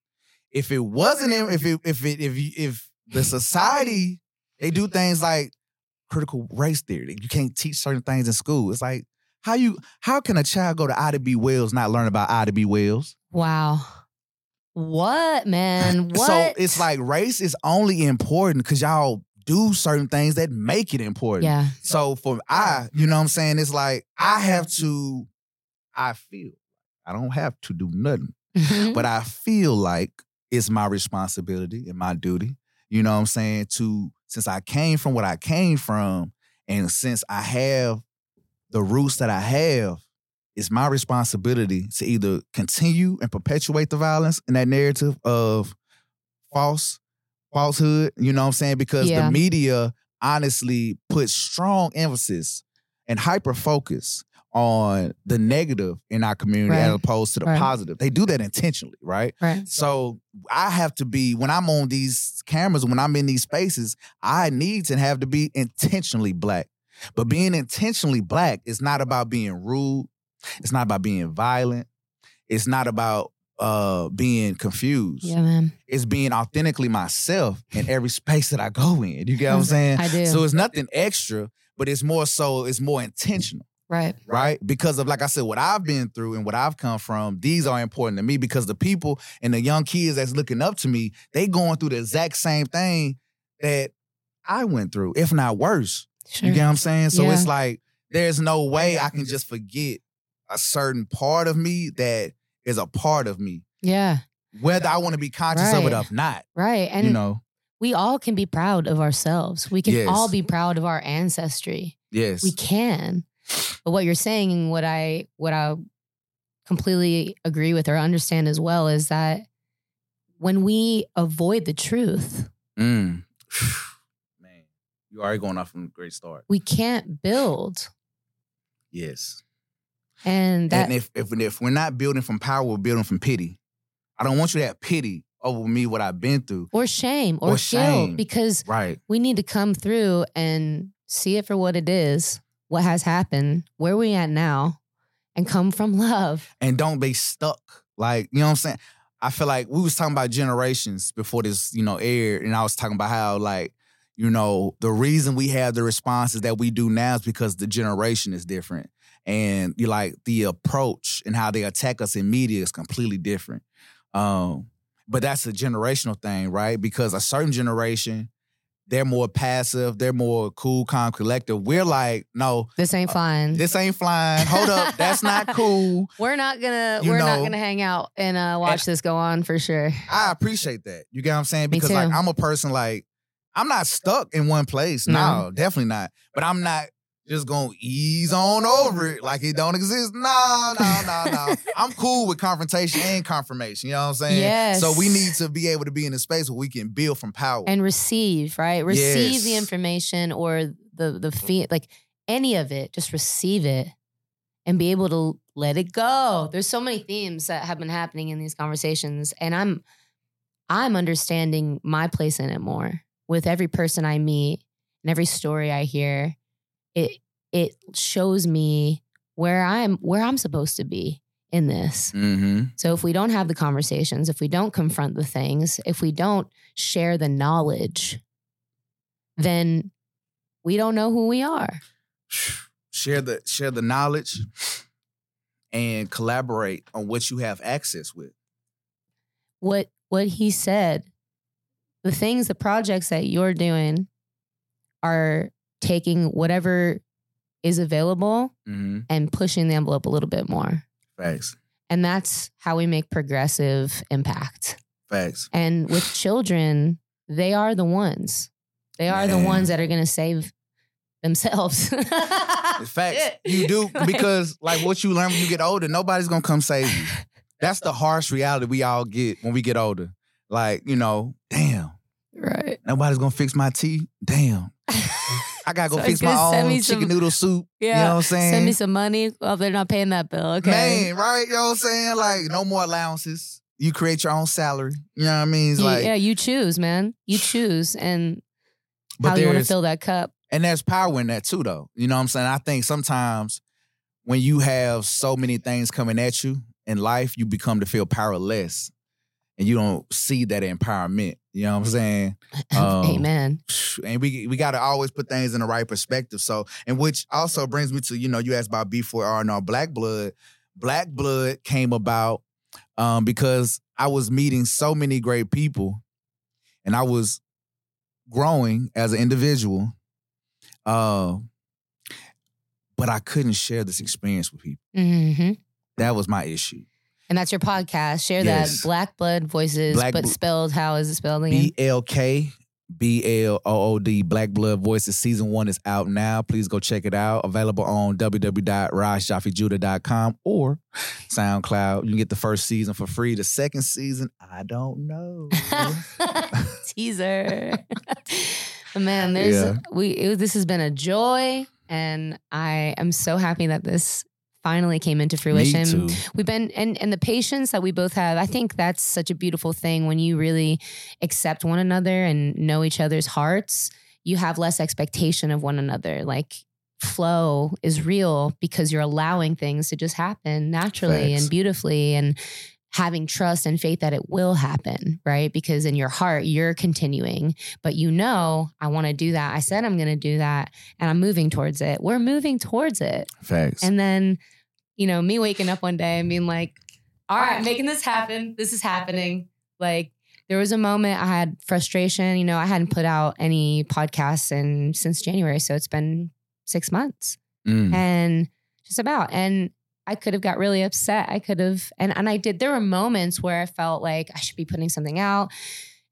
if it wasn't if it if it if you, if the society they do things like critical race theory you can't teach certain things in school it's like how you how can a child go to Ida B. Wells not learn about Ida B. Wells Wow. What man? What? So it's like race is only important because y'all do certain things that make it important. yeah, So for I, you know what I'm saying? It's like I have to, I feel I don't have to do nothing, Mhm. but I feel like it's my responsibility and my duty, you know what I'm saying? To since I came from what I came from, and since I have the roots that I have, it's my responsibility to either continue and perpetuate the violence in that narrative of false falsehood, you know what I'm saying? Because Yeah. the media honestly puts strong emphasis and hyper focus on the negative in our community as opposed to the Right. positive. They do that intentionally, right? right. So I have to be when I'm on these cameras, when I'm in these spaces, I need to have to be intentionally black. But being intentionally black is not about being rude. It's not about being violent. It's not about uh being confused. Yeah, man. It's being authentically myself in every space that I go in. You get what I'm saying? I do. So it's nothing extra, but it's more so, it's more intentional right. right? Because of like I said, what I've been through and what I've come from, these are important to me because the people and the young kids that's looking up to me, they going through the exact same thing that I went through, if not worse. Sure. You get what I'm saying? So Yeah. it's like there's no way I can just forget a certain part of me that is a part of me, yeah. whether I want to be conscious of it or not. Right. And you know, we all can be proud of ourselves. We can Yes. all be proud of our ancestry. yes, We can. But what you're saying and what I what I completely agree with or understand as well is that when we avoid the truth, Mm. Man, you are going off from a great start. we can't build. Yes. And that and if, if if we're not building from power, we're building from pity. I don't want you to have pity over me, what I've been through. or shame or, Or guilt shame. because Right. we need to come through and see it for what it is, what has happened, where we at now, and come from love. And don't be stuck. Like, you know what I'm saying? I feel like we was talking about generations before this, you know, aired, and I was talking about how like, you know, the reason we have the responses that we do now is because the generation is different. And you like the approach and how they attack us in media is completely different. Um, but that's a generational thing, right? Because a certain generation, they're more passive, they're more cool, calm, collective. We're like, no, This ain't flying. Uh, this ain't flying. Hold up, that's not cool. we're not gonna You we're not gonna hang out and uh, watch this go on for sure. I appreciate that. You get what I'm saying? Because like. I'm a person like I'm not stuck in one place. No. No, definitely not. But I'm not just gonna ease on over it like it don't exist. Nah, nah, nah, nah. I'm cool with confrontation and confirmation. You know what I'm saying? Yes. So we need to be able to be in a space where we can build from power. and receive, right? Receive the information or the the fee, like any of it. Just receive it and be able to let it go. There's so many themes that have been happening in these conversations, and I'm I'm understanding my place in it more with every person I meet and every story I hear. It it shows me where I'm where I'm supposed to be in this. mm-hmm. So if we don't have the conversations, if we don't confront the things, if we don't share the knowledge, then we don't know who we are. Share the share the knowledge and collaborate on what you have access with. What what he said, the things, the projects that you're doing are taking whatever is available Mm-hmm. and pushing the envelope a little bit more. Facts. And that's how we make progressive impact. Facts. And with children, they are the ones. They are the ones that are going to save themselves. It's facts. You do because like what you learn when you get older, nobody's gonna come save you. That's the harsh reality we all get when we get older. Like, you know, damn, right. nobody's gonna fix my teeth. Damn. I gotta go So fix my own chicken some- noodle soup. Yeah. You know what I'm saying? Send me some money. Oh, they're not paying that bill. Okay. Man, right? You know what I'm saying? Like, no more allowances. You create your own salary. You know what I mean? You- like, yeah, you choose, man. You choose and how you want to fill that cup. and there's power in that too, though. You know what I'm saying? I think sometimes when you have so many things coming at you in life, you become to feel powerless, and you don't see that empowerment. You know what I'm saying? Um, Amen. And we we got to always put things in the right perspective. So, and which also brings me to you know you asked about B4R and all Black Blood. Black Blood came about um, because I was meeting so many great people, and I was growing as an individual. Uh, but I couldn't share this experience with people. hmm That was my issue. And that's your podcast. Share Yes. that. Black Blood Voices, Black but Bl- spelled how is it spelled again? B L K B L O O D Black Blood Voices season one is out now. Please go check it out. Available on www.rasjaffeejudah.com or SoundCloud. You can get the first season for free. The second season, I don't know. Teaser. Man, there's Yeah. we it, this has been a joy and I am so happy that this finally came into fruition. We've been and and the patience that we both have. I think that's such a beautiful thing when you really accept one another and know each other's hearts. You have less expectation of one another. Like flow is real because you're allowing things to just happen naturally Facts. and beautifully and having trust and faith that it will happen, right? Because in your heart, you're continuing, but you know, I want to do that. I said I'm going to do that and I'm moving towards it. We're moving towards it. And then, you know, me waking up one day and being like, all right, making this happen. This is happening. Like, there was a moment I had frustration. You know, I hadn't put out any podcasts in since January. So it's been six months Mm. and just about. And I could have got really upset. I could have, and, and I did. There were moments where I felt like I should be putting something out.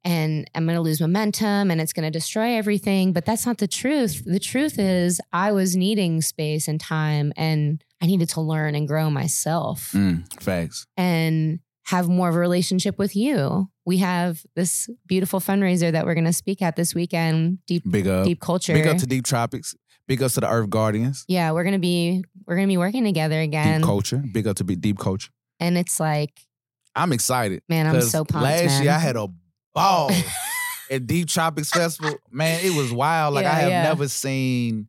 and I'm going to lose momentum and it's going to destroy everything. But that's not the truth. The truth is, I was needing space and time and I needed to learn and grow myself Mm, facts. and have more of a relationship with you. We have this beautiful fundraiser that we're going to speak at this weekend, Deep Big up. Deep Culture. Big up to Deep Tropics. Big up to the Earth Guardians. yeah, we're going to be we're going to be working together again. Deep Culture. Big up to be Deep Culture. and it's like, I'm excited. man, I'm so pumped. Last man. year I had a ball at Deep Tropics Festival. Man, it was wild. Like Yeah, I have yeah. never seen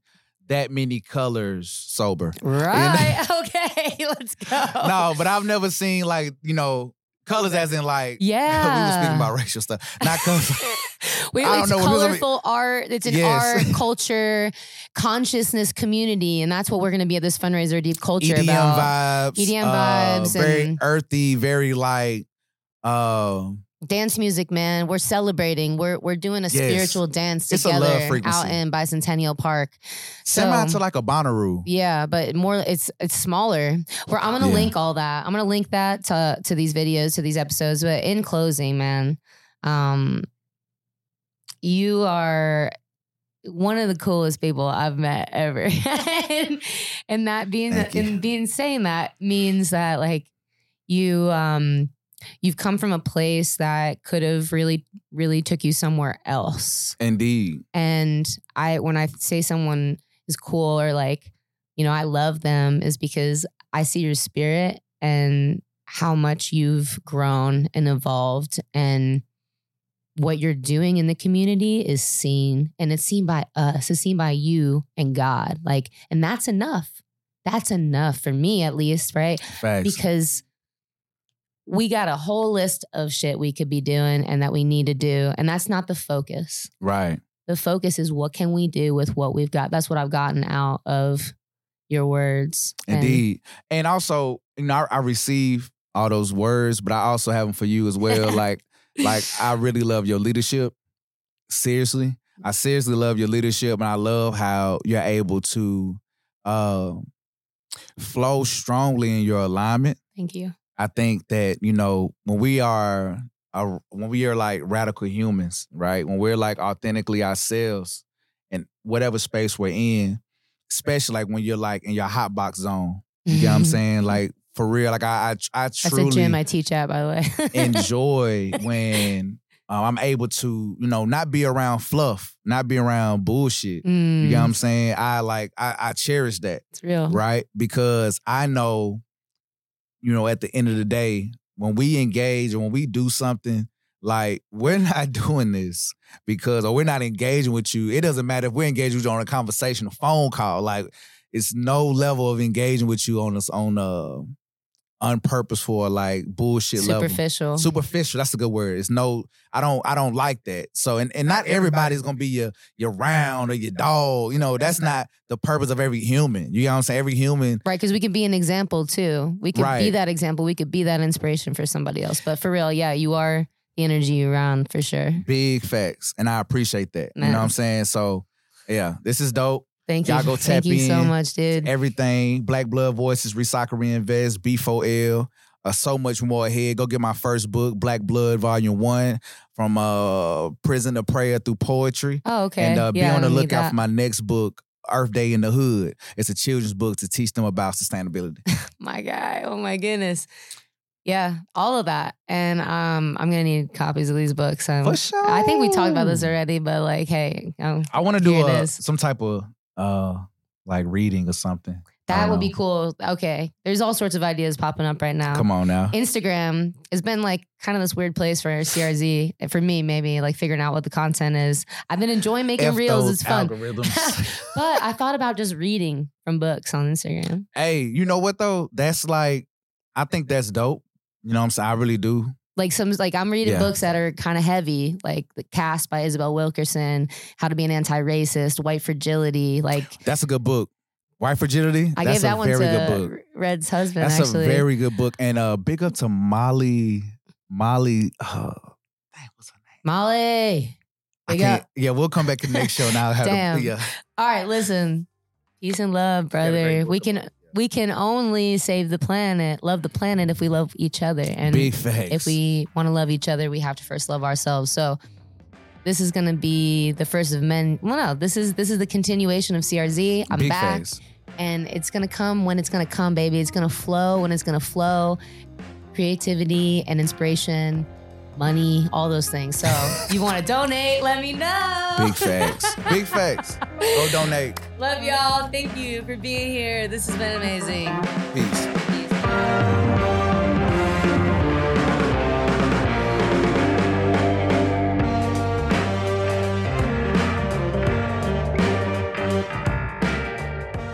that many colors sober. Right. okay. Let's go. No, but I've never seen like, you know, colors as in like Yeah. we were speaking about racial stuff. Not colors. We, I don't it's know what this- colorful art. It's an Yes. art, culture, consciousness community. And that's what we're going to be at this fundraiser, Deep Culture, EDM about. vibes. EDM uh, vibes very and- earthy, very like uh Dance music, man. We're celebrating. We're we're doing a Yes. spiritual dance It's together out in Bicentennial Park. semi So- to like a Bonnaroo. Yeah, but more it's it's smaller. Where I'm gonna Yeah. link all that. I'm gonna link that to to these videos, to these episodes. But in closing, man, um, you are one of the coolest people I've met ever. and, and that being Thank you. and being saying that means that like you um you've come from a place that could have really really took you somewhere else. Indeed. and i when i say someone is cool or like you know i love them is because i see your spirit and how much you've grown and evolved and what you're doing in the community is seen and it's seen by us. It's seen by you and god. Like and that's enough. That's enough for me at least right? Facts. because we got a whole list of shit we could be doing and that we need to do and that's not the focus right. the focus is what can we do with what we've got that's what i've gotten out of your words And- Indeed. And also, you know, I, I receive all those words, but I also have them for you as well. like, like I really love your leadership. Seriously. I seriously love your leadership and I love how you're able to uh, flow strongly in your alignment. thank you I think that you know when we are uh, when we are like radical humans, right? When we're like authentically ourselves in whatever space we're in, especially like when you're like in your hot box zone. You get what I'm saying? Like for real, like I I, I that's a gym i teach at by the way enjoy when um, I'm able to you know not be around fluff, not be around bullshit. Mm, You get what I'm saying? I like I, I cherish that it's real right? Because I know, you know, at the end of the day, when we engage and when we do something, like we're not doing this because or we're not engaging with you. It doesn't matter if we're engaging with you on a conversation, a phone call. Like it's no level of engaging with you on this on uh unpurposeful like bullshit level. superficial Superficial. That's a good word. It's no, I don't, I don't like that. So, and, and not everybody's gonna be your your round or your dog. You know, that's not the purpose of every human. You know what I'm saying? Every human, Right, because we can be an example too. We could be that example. We could be that inspiration for somebody else. But for real, yeah, you are the energy you around for sure. big facts, and I appreciate that. You know what I'm saying? So, yeah, this is dope. Thank you. Y'all go Thank tap you so much, dude. Everything, Black Blood Voices, Recycle Reinvest, B4L. Uh, so much more ahead. Go get my first book, Black Blood, Volume One, from uh, prison to prayer through poetry. oh, okay. And uh, be Yeah, I on the lookout for my next book, Earth Day in the Hood. It's a children's book to teach them about sustainability. my guy. Oh my goodness. Yeah, all of that. And um, I'm gonna need copies of these books. Um, For sure. I think we talked about this already, but like, hey, um, I want to do a, some type of uh like reading or something. that would be Um, cool. Okay, there's all sorts of ideas popping up right now. Come on now. Instagram has been like kind of this weird place for CRZ for me, maybe like figuring out what the content is. I've been enjoying making F reels; it's fun. Algorithms. but I thought about just reading from books on Instagram. hey, you know what though? That's like, I think that's dope. You know what I'm saying? I really do. Like some, like I'm reading Yeah. books that are kind of heavy, like the Caste by Isabel Wilkerson, How to Be an Anti-Racist, White Fragility. Like That's a good book. White Fragility. I that's gave that a one very to good book. Red's husband. That's actually, a very good book. And uh big up to Molly. Molly. Uh, dang, what's her name? Molly. I Big can't- up. Yeah, we'll come back to the next show. Now I have Damn. to, yeah. All right, listen. Peace and love, Got a great brother. We can it, yeah. We can only save the planet, love the planet if we love each other. And Big facts. if we want to love each other, we have to first love ourselves. So this is going to be the first of men. Well, no, this is this is the continuation of CRZ. I'm Big back, facts. and it's going to come when it's going to come, baby. It's going to flow when it's going to flow. Creativity and inspiration, money, all those things. So you want to donate, let me know. Big facts. Big facts. Go donate. Love y'all. Thank you for being here. This has been amazing. Peace. Peace.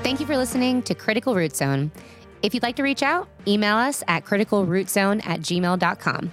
Thank you for listening to Critical Root Zone. If you'd like to reach out, email us at criticalrootzone at gmail.com.